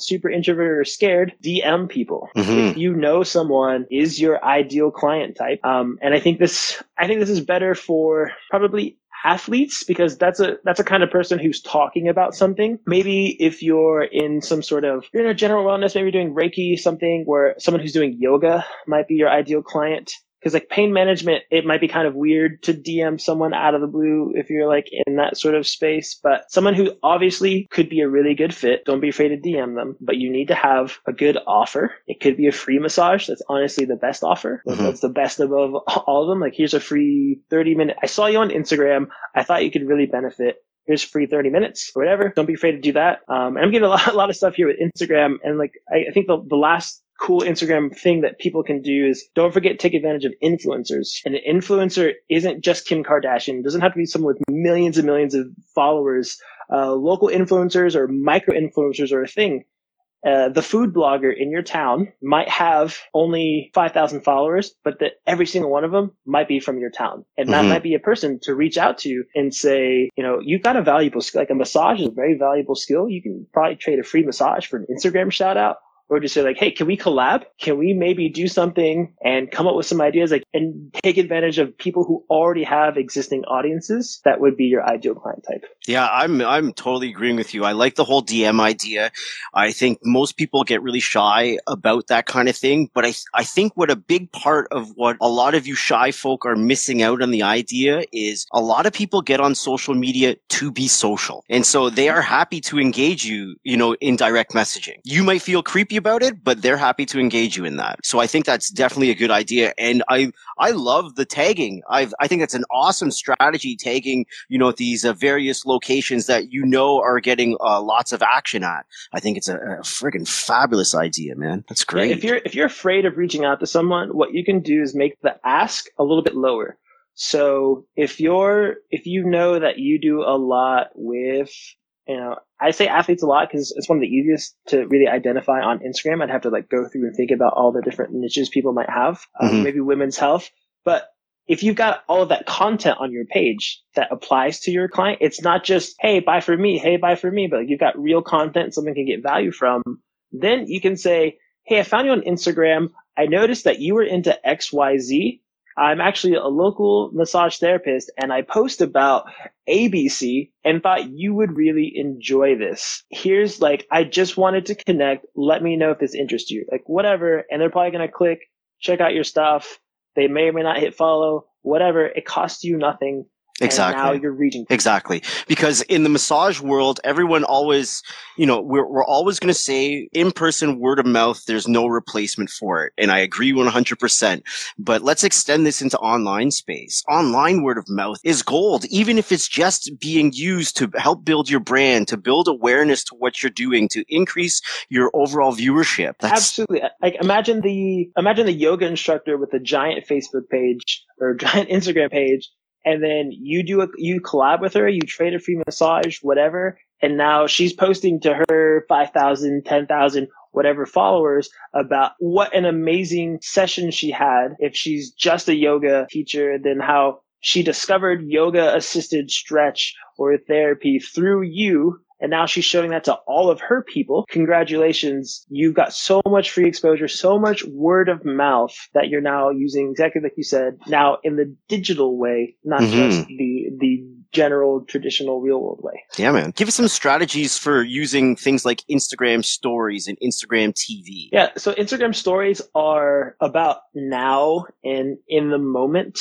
super introverted or scared, DM people. Mhm. If you know someone is your ideal client type, um, and I think this, I think this is better for probably athletes because that's a that's a kind of person who's talking about something. Maybe if you're in some sort of you're in a general wellness, maybe doing Reiki, something where someone who's doing yoga might be your ideal client. Because like pain management, it might be kind of weird to DM someone out of the blue if you're like in that sort of space. But someone who obviously could be a really good fit, don't be afraid to DM them. But you need to have a good offer. It could be a free massage. That's honestly the best offer. Mhm. That's the best above all of them. Like here's a free 30 minute. I saw you on Instagram. I thought you could really benefit. Here's free 30 minutes or whatever. Don't be afraid to do that. Um, and I'm getting a lot, a lot of stuff here with Instagram. And like, I, I think the, the last cool Instagram thing that people can do is don't forget to take advantage of influencers. And an influencer isn't just Kim Kardashian. It doesn't have to be someone with millions and millions of followers. Uh, local influencers or micro influencers are a thing. Uh, the food blogger in your town might have only 5,000 followers, but that every single one of them might be from your town. And that Mhm. might be a person to reach out to and say, you know, you've got a valuable skill. Like a massage is a very valuable skill. You can probably trade a free massage for an Instagram shout out or just say like, Hey, can we collab? Can we maybe do something and come up with some ideas like, and take advantage of people who already have existing audiences? That would be your ideal client type. Yeah, I'm I'm totally agreeing with you. I like the whole DM idea. I think most people get really shy about that kind of thing, but I I think what a big part of what a lot of you shy folk are missing out on the idea is a lot of people get on social media to be social. And so they are happy to engage you, you know, in direct messaging. You might feel creepy about it, but they're happy to engage you in that. So I think that's definitely a good idea and I I love the tagging. I I think that's an awesome strategy tagging you know these uh, various locations that you know are getting uh, lots of action at. I think it's a, a friggin' fabulous idea, man. That's Yeah, great. If you're if you're afraid of reaching out to someone, what you can do is make the ask a little bit lower. So if you're if you know that you do a lot with you know I say athletes a lot because it's one of the easiest to really identify on Instagram. I'd have to like go through and think about all the different niches people might have. Um, Mhm. maybe women's health, but if you've got all of that content on your page that applies to your client, it's not just, hey, buy for me, hey, buy for me, but like, you've got real content someone can get value from. Then you can say, hey, I found you on Instagram. I noticed that you were into XYZ. I'm actually a local massage therapist and I post about ABC and thought you would really enjoy this. Here's like, I just wanted to connect. Let me know if this interests you. Like whatever. And they're probably going to click, check out your stuff. They may or may not hit follow, whatever. It costs you nothing. Exactly. now you're. People. Exactly. Because in the massage world, everyone always, you know, we're, we're always going to say in person word of mouth, there's no replacement for it. And I agree 100%. But let's extend this into online space. Online word of mouth is gold, even if it's just being used to help build your brand, to build awareness to what you're doing, to increase your overall viewership. That's- Absolutely. Like imagine the, imagine the yoga instructor with a giant Facebook page or giant Instagram page and then you do a you collab with her, you trade a free massage, whatever, and now she's posting to her 5,000, 10,000, whatever followers about what an amazing session she had. If she's just a yoga teacher, then how she discovered yoga assisted stretch or therapy through you and now she's showing that to all of her people. Congratulations. You've got so much free exposure, so much word of mouth that you're now using exactly like you said, now in the digital way, not mm-hmm. just the, the general traditional real world way. Yeah, man. Give us some strategies for using things like Instagram stories and Instagram TV. Yeah. So Instagram stories are about now and in the moment.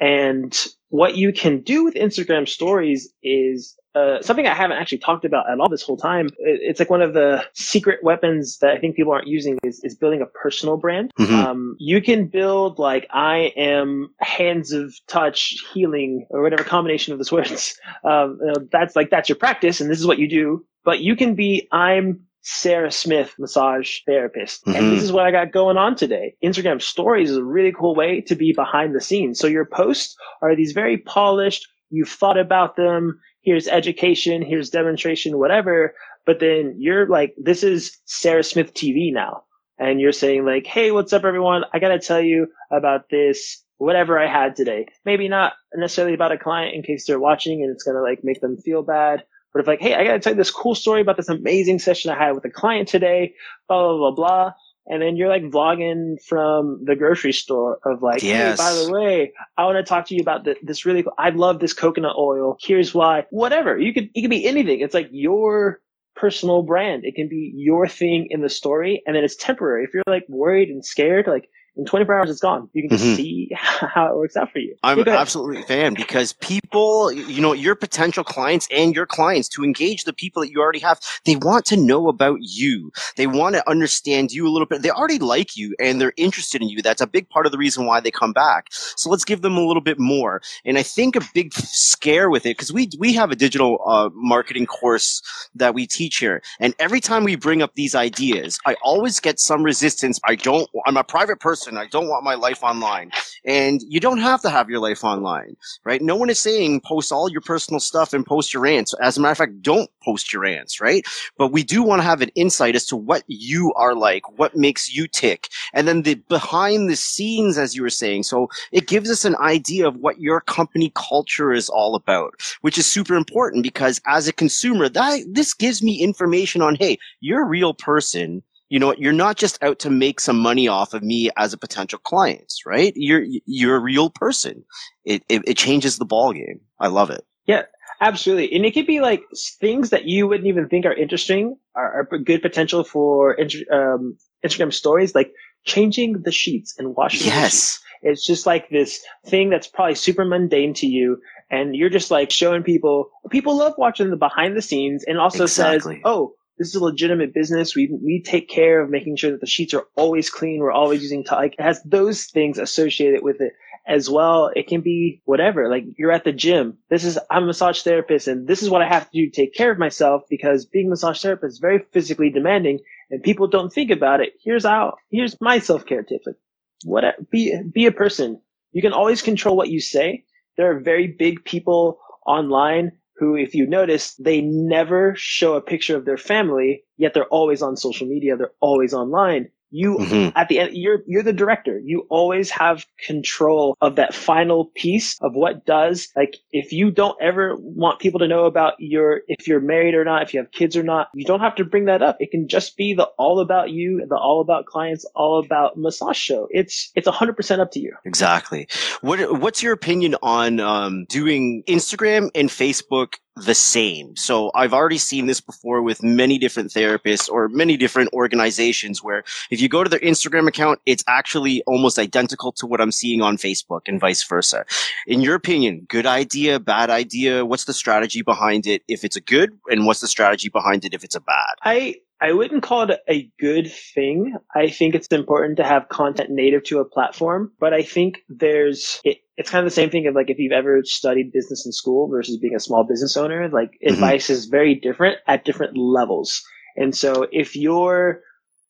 And what you can do with Instagram stories is uh, something I haven't actually talked about at all this whole time. It, it's like one of the secret weapons that I think people aren't using is, is building a personal brand. Mm-hmm. Um, you can build like I am hands of touch healing or whatever combination of those words. Um, you know, that's like that's your practice and this is what you do. But you can be I'm Sarah Smith massage therapist. Mm-hmm. And this is what I got going on today. Instagram stories is a really cool way to be behind the scenes. So your posts are these very polished, you've thought about them, here's education, here's demonstration, whatever. But then you're like, this is Sarah Smith TV now. And you're saying like, Hey, what's up everyone? I got to tell you about this, whatever I had today. Maybe not necessarily about a client in case they're watching and it's going to like make them feel bad. But if like, Hey, I got to tell you this cool story about this amazing session I had with a client today, blah, blah, blah, blah and then you're like vlogging from the grocery store of like, yes. hey, by the way, I want to talk to you about the, this really. Cool, I love this coconut oil. Here's why. Whatever. You could it could be anything. It's like your personal brand. It can be your thing in the story, and then it's temporary. If you're like worried and scared, like in 24 hours it's gone. You can just mm-hmm. see how it works out for you. I'm absolutely a fan because people, you know, your potential clients and your clients to engage the people that you already have, they want to know about you. They want to understand you a little bit. They already like you and they're interested in you. That's a big part of the reason why they come back. So let's give them a little bit more. And I think a big scare with it, because we, we have a digital uh, marketing course that we teach here. And every time we bring up these ideas, I always get some resistance. I don't, I'm a private person person. I don't want my life online. And you don't have to have your life online, right? No one is saying post all your personal stuff and post your rants. As a matter of fact, don't post your rants, right? But we do want to have an insight as to what you are like, what makes you tick. And then the behind the scenes, as you were saying. So it gives us an idea of what your company culture is all about, which is super important because as a consumer, that this gives me information on, hey, you're a real person you know, you're not just out to make some money off of me as a potential client, right? You're you're a real person. It it, it changes the ball game. I love it. Yeah, absolutely. And it could be like things that you wouldn't even think are interesting are, are good potential for um, Instagram stories, like changing the sheets and washing. Yes. It's just like this thing that's probably super mundane to you. And you're just like showing people, people love watching the behind the scenes and also exactly. says, oh, this is a legitimate business. We we take care of making sure that the sheets are always clean. We're always using t- like it has those things associated with it as well. It can be whatever. Like you're at the gym. This is I'm a massage therapist, and this is what I have to do to take care of myself because being a massage therapist is very physically demanding, and people don't think about it. Here's how. Here's my self care tips. Like what be be a person. You can always control what you say. There are very big people online who, if you notice, they never show a picture of their family, yet they're always on social media. They're always online you mm-hmm. at the end you're you're the director. You always have control of that final piece of what does like if you don't ever want people to know about your if you're married or not if you have kids or not you don't have to bring that up. It can just be the all about you the all about clients all about massage show. It's it's 100% up to you. Exactly. What what's your opinion on um, doing instagram and facebook the same. So I've already seen this before with many different therapists or many different organizations where if you go to their Instagram account, it's actually almost identical to what I'm seeing on Facebook and vice versa. In your opinion, good idea, bad idea? What's the strategy behind it if it's a good and what's the strategy behind it if it's a bad? I I wouldn't call it a good thing. I think it's important to have content native to a platform, but I think there's, it, it's kind of the same thing of like if you've ever studied business in school versus being a small business owner, like mm-hmm. advice is very different at different levels. And so if you're,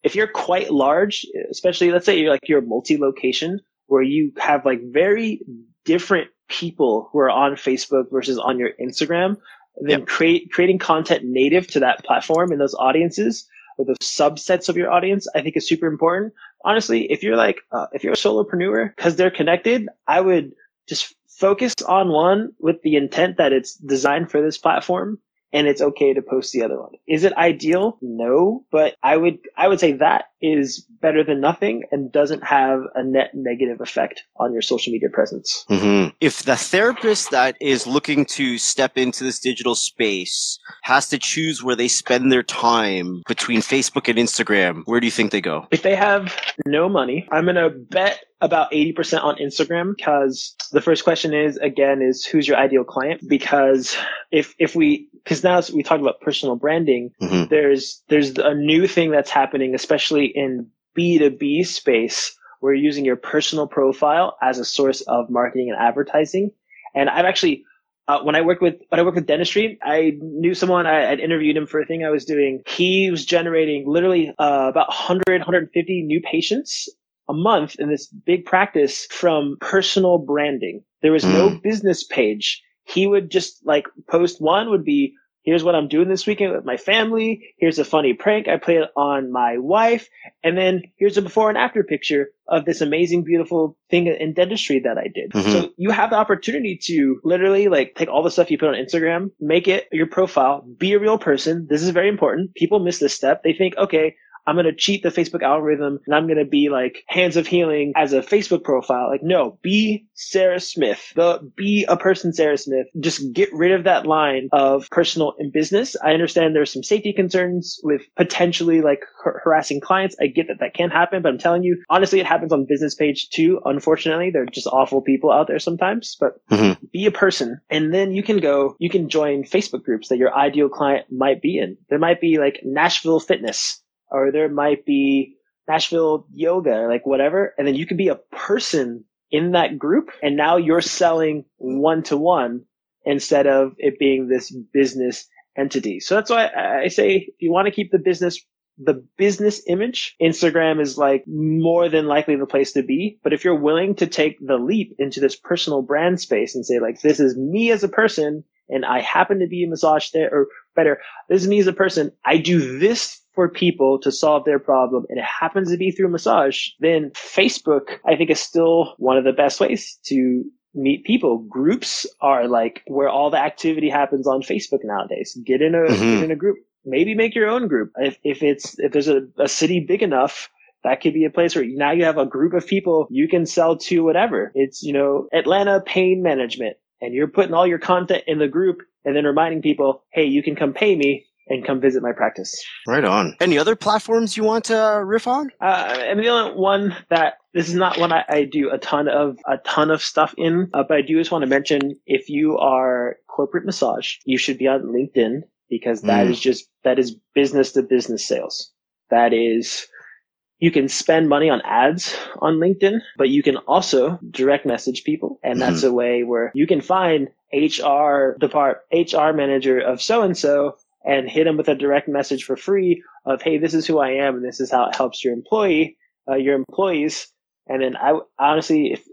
if you're quite large, especially let's say you're like you're multi-location where you have like very different people who are on Facebook versus on your Instagram, then yep. create creating content native to that platform and those audiences or those subsets of your audience, I think is super important. Honestly, if you're like uh, if you're a solopreneur because they're connected, I would just focus on one with the intent that it's designed for this platform and it's okay to post the other one. Is it ideal? No, but I would, I would say that is better than nothing and doesn't have a net negative effect on your social media presence. Mm-hmm. If the therapist that is looking to step into this digital space has to choose where they spend their time between Facebook and Instagram, where do you think they go? If they have no money, I'm going to bet about 80% on Instagram because the first question is again is who's your ideal client because if if we because now we talk about personal branding mm-hmm. there's there's a new thing that's happening especially in B2B space where you're using your personal profile as a source of marketing and advertising and I've actually uh, when I worked with when I worked with dentistry, I knew someone. I had interviewed him for a thing I was doing. He was generating literally uh, about 100, 150 new patients a month in this big practice from personal branding. There was no hmm. business page. He would just like post one would be, here's what I'm doing this weekend with my family. Here's a funny prank I played on my wife. And then here's a before and after picture of this amazing, beautiful thing in dentistry that I did. Mm-hmm. So you have the opportunity to literally like take all the stuff you put on Instagram, make it your profile, be a real person. This is very important. People miss this step. They think, okay, I'm going to cheat the Facebook algorithm and I'm going to be like hands of healing as a Facebook profile. Like, no, be Sarah Smith. The, be a person, Sarah Smith. Just get rid of that line of personal and business. I understand there's some safety concerns with potentially like har- harassing clients. I get that that can happen, but I'm telling you, honestly, it happens on business page too. Unfortunately, they're just awful people out there sometimes, but mm-hmm. be a person. And then you can go, you can join Facebook groups that your ideal client might be in. There might be like Nashville fitness or there might be Nashville yoga like whatever. And then you could be a person in that group. And now you're selling one to one instead of it being this business entity. So that's why I say if you want to keep the business the business image, Instagram is like more than likely the place to be. But if you're willing to take the leap into this personal brand space and say like, this is me as a person and I happen to be a massage there or better, this is me as a person. I do this for people to solve their problem and it happens to be through massage, then Facebook, I think is still one of the best ways to meet people. Groups are like where all the activity happens on Facebook nowadays. Get in a, mm-hmm. get in a group. Maybe make your own group. If, if it's, if there's a, a city big enough, that could be a place where now you have a group of people you can sell to whatever. It's, you know, Atlanta pain management and you're putting all your content in the group and then reminding people, Hey, you can come pay me and come visit my practice. Right on. Any other platforms you want to riff on? Uh, I mean, the only one that this is not one I, I do a ton of a ton of stuff in, uh, but I do just want to mention if you are corporate massage, you should be on LinkedIn because that mm. is just that is business to business sales. That is you can spend money on ads on LinkedIn, but you can also direct message people. And that's mm-hmm. a way where you can find HR depart, HR manager of so and so and hit them with a direct message for free of, Hey, this is who I am. And this is how it helps your employee, uh, your employees. And then I honestly, if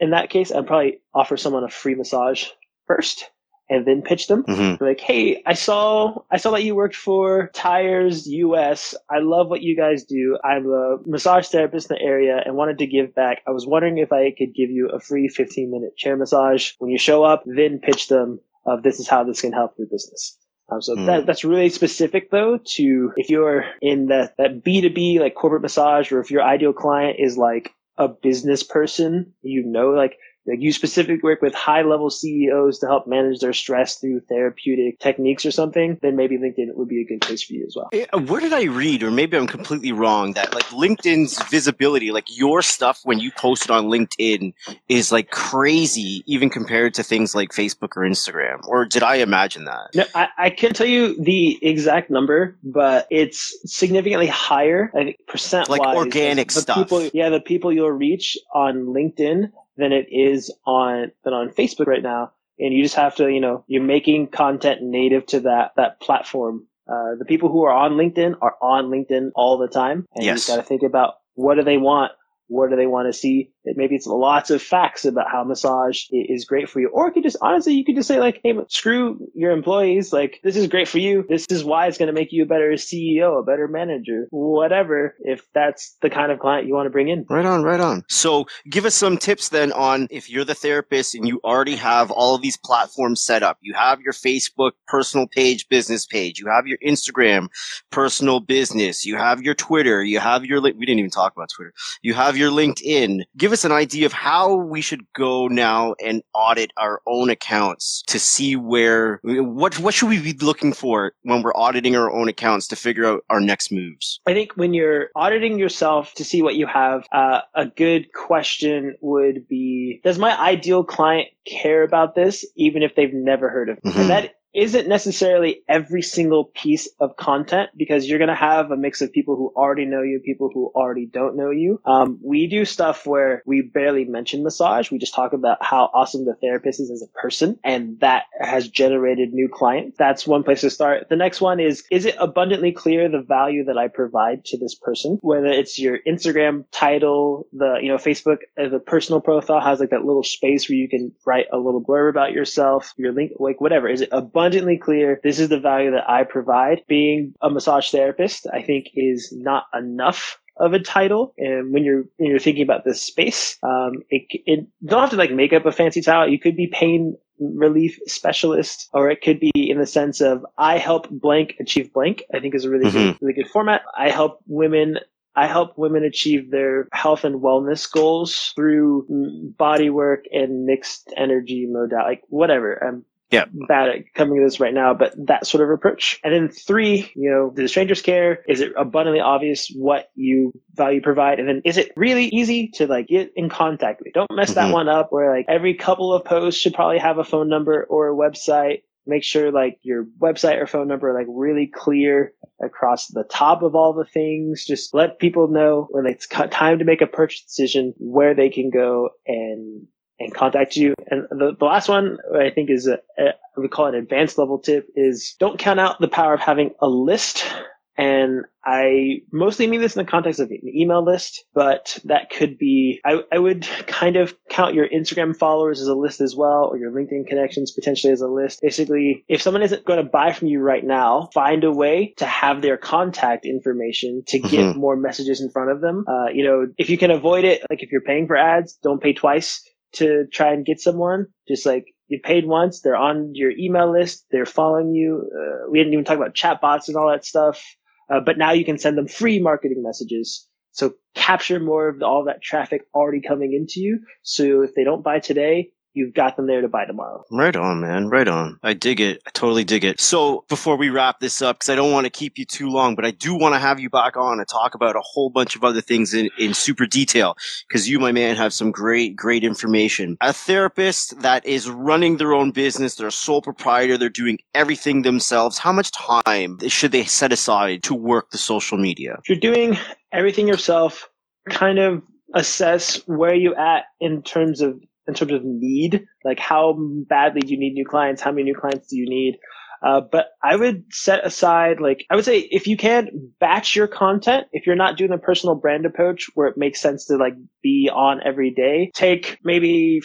in that case, I'd probably offer someone a free massage first and then pitch them. Mm-hmm. Like, hey, I saw I saw that you worked for Tires US. I love what you guys do. I'm a massage therapist in the area and wanted to give back. I was wondering if I could give you a free 15 minute chair massage when you show up. Then pitch them of this is how this can help your business. Um, so mm. that, that's really specific though to if you're in that, that B2B like corporate massage or if your ideal client is like a business person, you know, like like you specifically work with high level CEOs to help manage their stress through therapeutic techniques or something, then maybe LinkedIn would be a good place for you as well. Eh, where did I read, or maybe I'm completely wrong, that like LinkedIn's visibility, like your stuff when you post it on LinkedIn is like crazy, even compared to things like Facebook or Instagram? Or did I imagine that? No, I, I can't tell you the exact number, but it's significantly higher, I think percent like organic the stuff. People, yeah, the people you'll reach on LinkedIn than it is on than on Facebook right now. And you just have to, you know, you're making content native to that that platform. Uh, the people who are on LinkedIn are on LinkedIn all the time, and yes. you got to think about what do they want, what do they want to see? Maybe it's lots of facts about how massage is great for you. Or you could just, honestly, you could just say like, hey, screw your employees. Like, this is great for you. This is why it's going to make you a better CEO, a better manager, whatever, if that's the kind of client you want to bring in. Right on, right on. So give us some tips then on if you're the therapist and you already have all of these platforms set up. You have your Facebook personal page, business page. You have your Instagram personal business. You have your Twitter. You have your, we didn't even talk about Twitter. You have have your LinkedIn. Give us an idea of how we should go now and audit our own accounts to see where what what should we be looking for when we're auditing our own accounts to figure out our next moves. I think when you're auditing yourself to see what you have, uh, a good question would be: Does my ideal client care about this, even if they've never heard of it? Mm-hmm. And that isn't necessarily every single piece of content because you're going to have a mix of people who already know you, people who already don't know you. Um, we do stuff where we barely mention massage. We just talk about how awesome the therapist is as a person and that has generated new clients. That's one place to start. The next one is, is it abundantly clear the value that I provide to this person? Whether it's your Instagram title, the, you know, Facebook, the personal profile has like that little space where you can write a little blurb about yourself, your link, like whatever. Is it abundant abundantly clear this is the value that I provide. Being a massage therapist, I think is not enough of a title. And when you're when you're thinking about this space, um, it, it don't have to like make up a fancy title. You could be pain relief specialist, or it could be in the sense of I help blank achieve blank. I think is a really mm-hmm. good, really good format. I help women I help women achieve their health and wellness goals through body work and mixed energy modality, like whatever. I'm yeah. bad at coming to this right now, but that sort of approach. And then three, you know, do the stranger's care? Is it abundantly obvious what you value provide? And then is it really easy to like get in contact with? Don't mess mm-hmm. that one up where like every couple of posts should probably have a phone number or a website. Make sure like your website or phone number are like really clear across the top of all the things. Just let people know when it's time to make a purchase decision where they can go and and contact you. And the, the last one I think is a, a, we call it an advanced level tip is don't count out the power of having a list. And I mostly mean this in the context of an email list, but that could be, I, I would kind of count your Instagram followers as a list as well, or your LinkedIn connections potentially as a list. Basically, if someone isn't going to buy from you right now, find a way to have their contact information to get mm-hmm. more messages in front of them. Uh, you know, if you can avoid it, like if you're paying for ads, don't pay twice to try and get someone. Just like you paid once, they're on your email list, they're following you. Uh, we didn't even talk about chatbots and all that stuff. Uh, but now you can send them free marketing messages. So capture more of the, all that traffic already coming into you. So if they don't buy today, you've got them there to buy tomorrow. Right on, man. Right on. I dig it. I totally dig it. So before we wrap this up, because I don't want to keep you too long, but I do want to have you back on and talk about a whole bunch of other things in, in super detail, because you, my man, have some great, great information. A therapist that is running their own business, they're a sole proprietor, they're doing everything themselves. How much time should they set aside to work the social media? If you're doing everything yourself, kind of assess where you at in terms of in terms of need, like how badly do you need new clients? How many new clients do you need? Uh, but I would set aside, like, I would say if you can batch your content, if you're not doing a personal brand approach where it makes sense to like be on every day, take maybe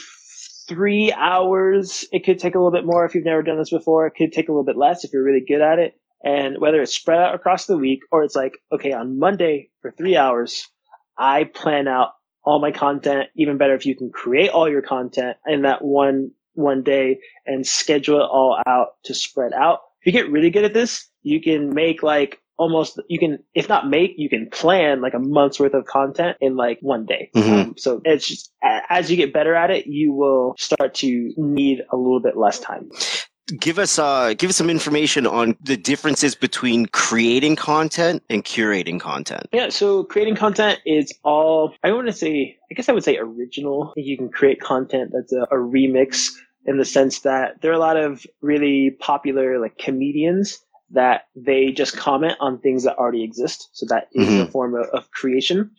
three hours. It could take a little bit more if you've never done this before. It could take a little bit less if you're really good at it. And whether it's spread out across the week or it's like, okay, on Monday for three hours, I plan out all my content. Even better if you can create all your content in that one one day and schedule it all out to spread out. If you get really good at this, you can make like almost you can if not make you can plan like a month's worth of content in like one day mm-hmm. um, so it's just as you get better at it you will start to need a little bit less time give us uh give us some information on the differences between creating content and curating content. Yeah so creating content is all i want to say i guess i would say original. You can create content that's a, a remix in the sense that there are a lot of really popular like comedians that they just comment on things that already exist. So that is mm-hmm. a form of, of, creation.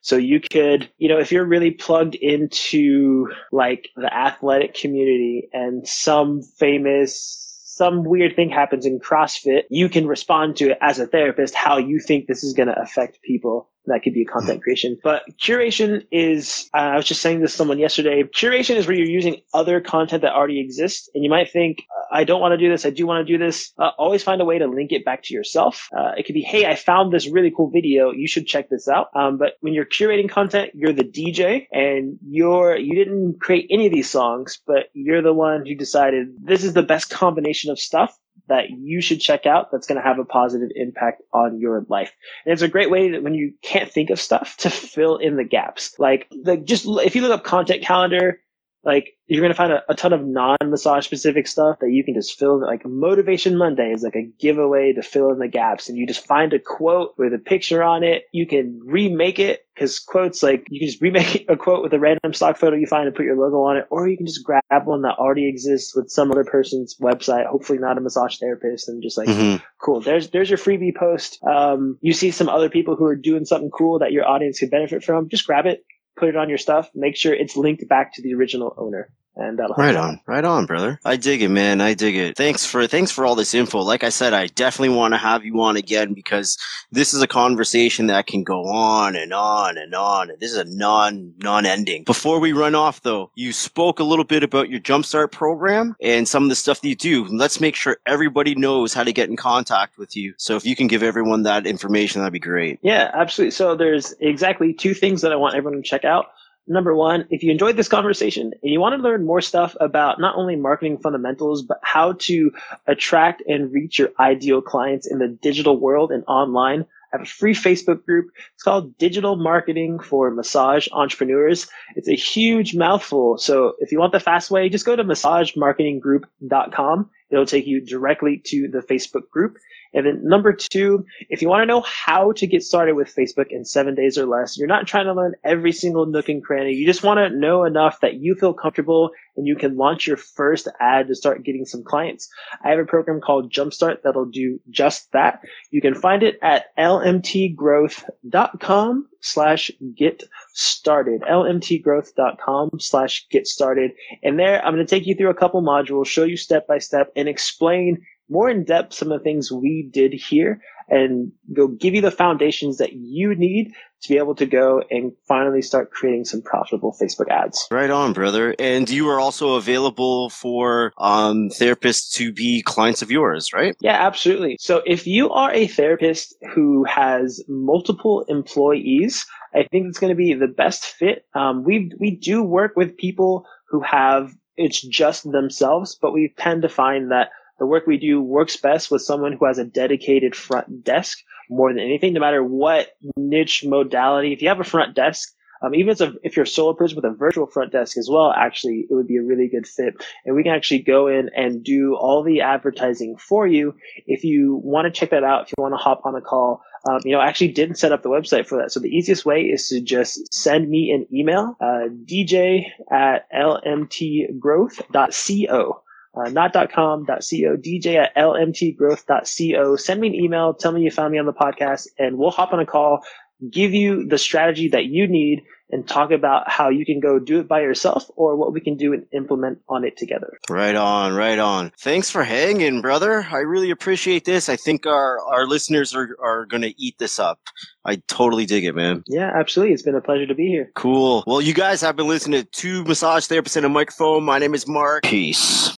So you could, you know, if you're really plugged into like the athletic community and some famous some weird thing happens in CrossFit, you can respond to it as a therapist how you think this is going to affect people that could be content creation. But curation is, uh, I was just saying this to someone yesterday. Curation is where you're using other content that already exists. And you might think, I don't want to do this. I do want to do this. Uh, always find a way to link it back to yourself. Uh, it could be, Hey, I found this really cool video. You should check this out. Um, but when you're curating content, you're the DJ and you're, you didn't create any of these songs, but you're the one who decided this is the best combination of stuff that you should check out that's going to have a positive impact on your life. And it's a great way that when you can't think of stuff to fill in the gaps. Like, like just if you look up content calendar, like you're going to find a, a ton of non-massage specific stuff that you can just fill like motivation monday is like a giveaway to fill in the gaps and you just find a quote with a picture on it. You can remake it because quotes like you can just remake a quote with a random stock photo you find and put your logo on it or you can just grab one that already exists with some other person's website hopefully not a massage therapist and just like mm-hmm. cool. There's there's your freebie post. Um, you see some other people who are doing something cool that your audience could benefit from. Just grab it put it on your stuff, make sure it's linked back to the original owner and that'll right on. Right on brother. I dig it man. I dig it. Thanks for thanks for all this info. Like i said i definitely want to have you on again because this is a conversation that can go on and on and on. This is a non non ending before we run off though you spoke a little bit about your jumpstart program and some of the stuff that you do. Let's make sure everybody knows how to get in contact with you. So if you can give everyone that information that'd be great. Yeah absolutely. So there's exactly two things that i want everyone to check out number one, if you enjoyed this conversation and you want to learn more stuff about not only marketing fundamentals, but how to attract and reach your ideal clients in the digital world and online, I have a free Facebook group. It's called Digital Marketing for Massage Entrepreneurs. It's a huge mouthful. So if you want the fast way, just go to massagemarketinggroup.com. It'll take you directly to the Facebook group. And then number two, if you want to know how to get started with Facebook in seven days or less, you're not trying to learn every single nook and cranny. You just want to know enough that you feel comfortable and you can launch your first ad to start getting some clients. I have a program called Jumpstart that'll do just that. You can find it at lmtgrowth.com slash get started. lmtgrowth.com slash get started. And there I'm going to take you through a couple modules, show you step by step and explain more in depth some of the things we did here and go give you the foundations that you need to be able to go and finally start creating some profitable Facebook ads. Right on, brother. And you are also available for um, therapists to be clients of yours, right? Yeah, absolutely. So if you are a therapist who has multiple employees, I think it's going to be the best fit. Um, we we do work with people who have it's just themselves, but we tend to find that the work we do works best with someone who has a dedicated front desk more than anything, no matter what niche modality. If you have a front desk, um, even if, if you're a solo person with a virtual front desk as well, actually, it would be a really good fit. And we can actually go in and do all the advertising for you. If you want to check that out, if you want to hop on a call, um, you know, I actually didn't set up the website for that. So the easiest way is to just send me an email, uh, dj at lmtgrowth.co uh, not.com.co, dj at lmtgrowth.co. Send me an email. Tell me you found me on the podcast and we'll hop on a call, give you the strategy that you need and talk about how you can go do it by yourself or what we can do and implement on it together. Right on, right on. Thanks for hanging, brother. I really appreciate this. I think our, our listeners are, are going to eat this up. I totally dig it, man. Yeah, absolutely. It's been a pleasure to be here. Cool. Well, you guys have been listening to two massage therapists in a microphone. My name is Mark. Peace.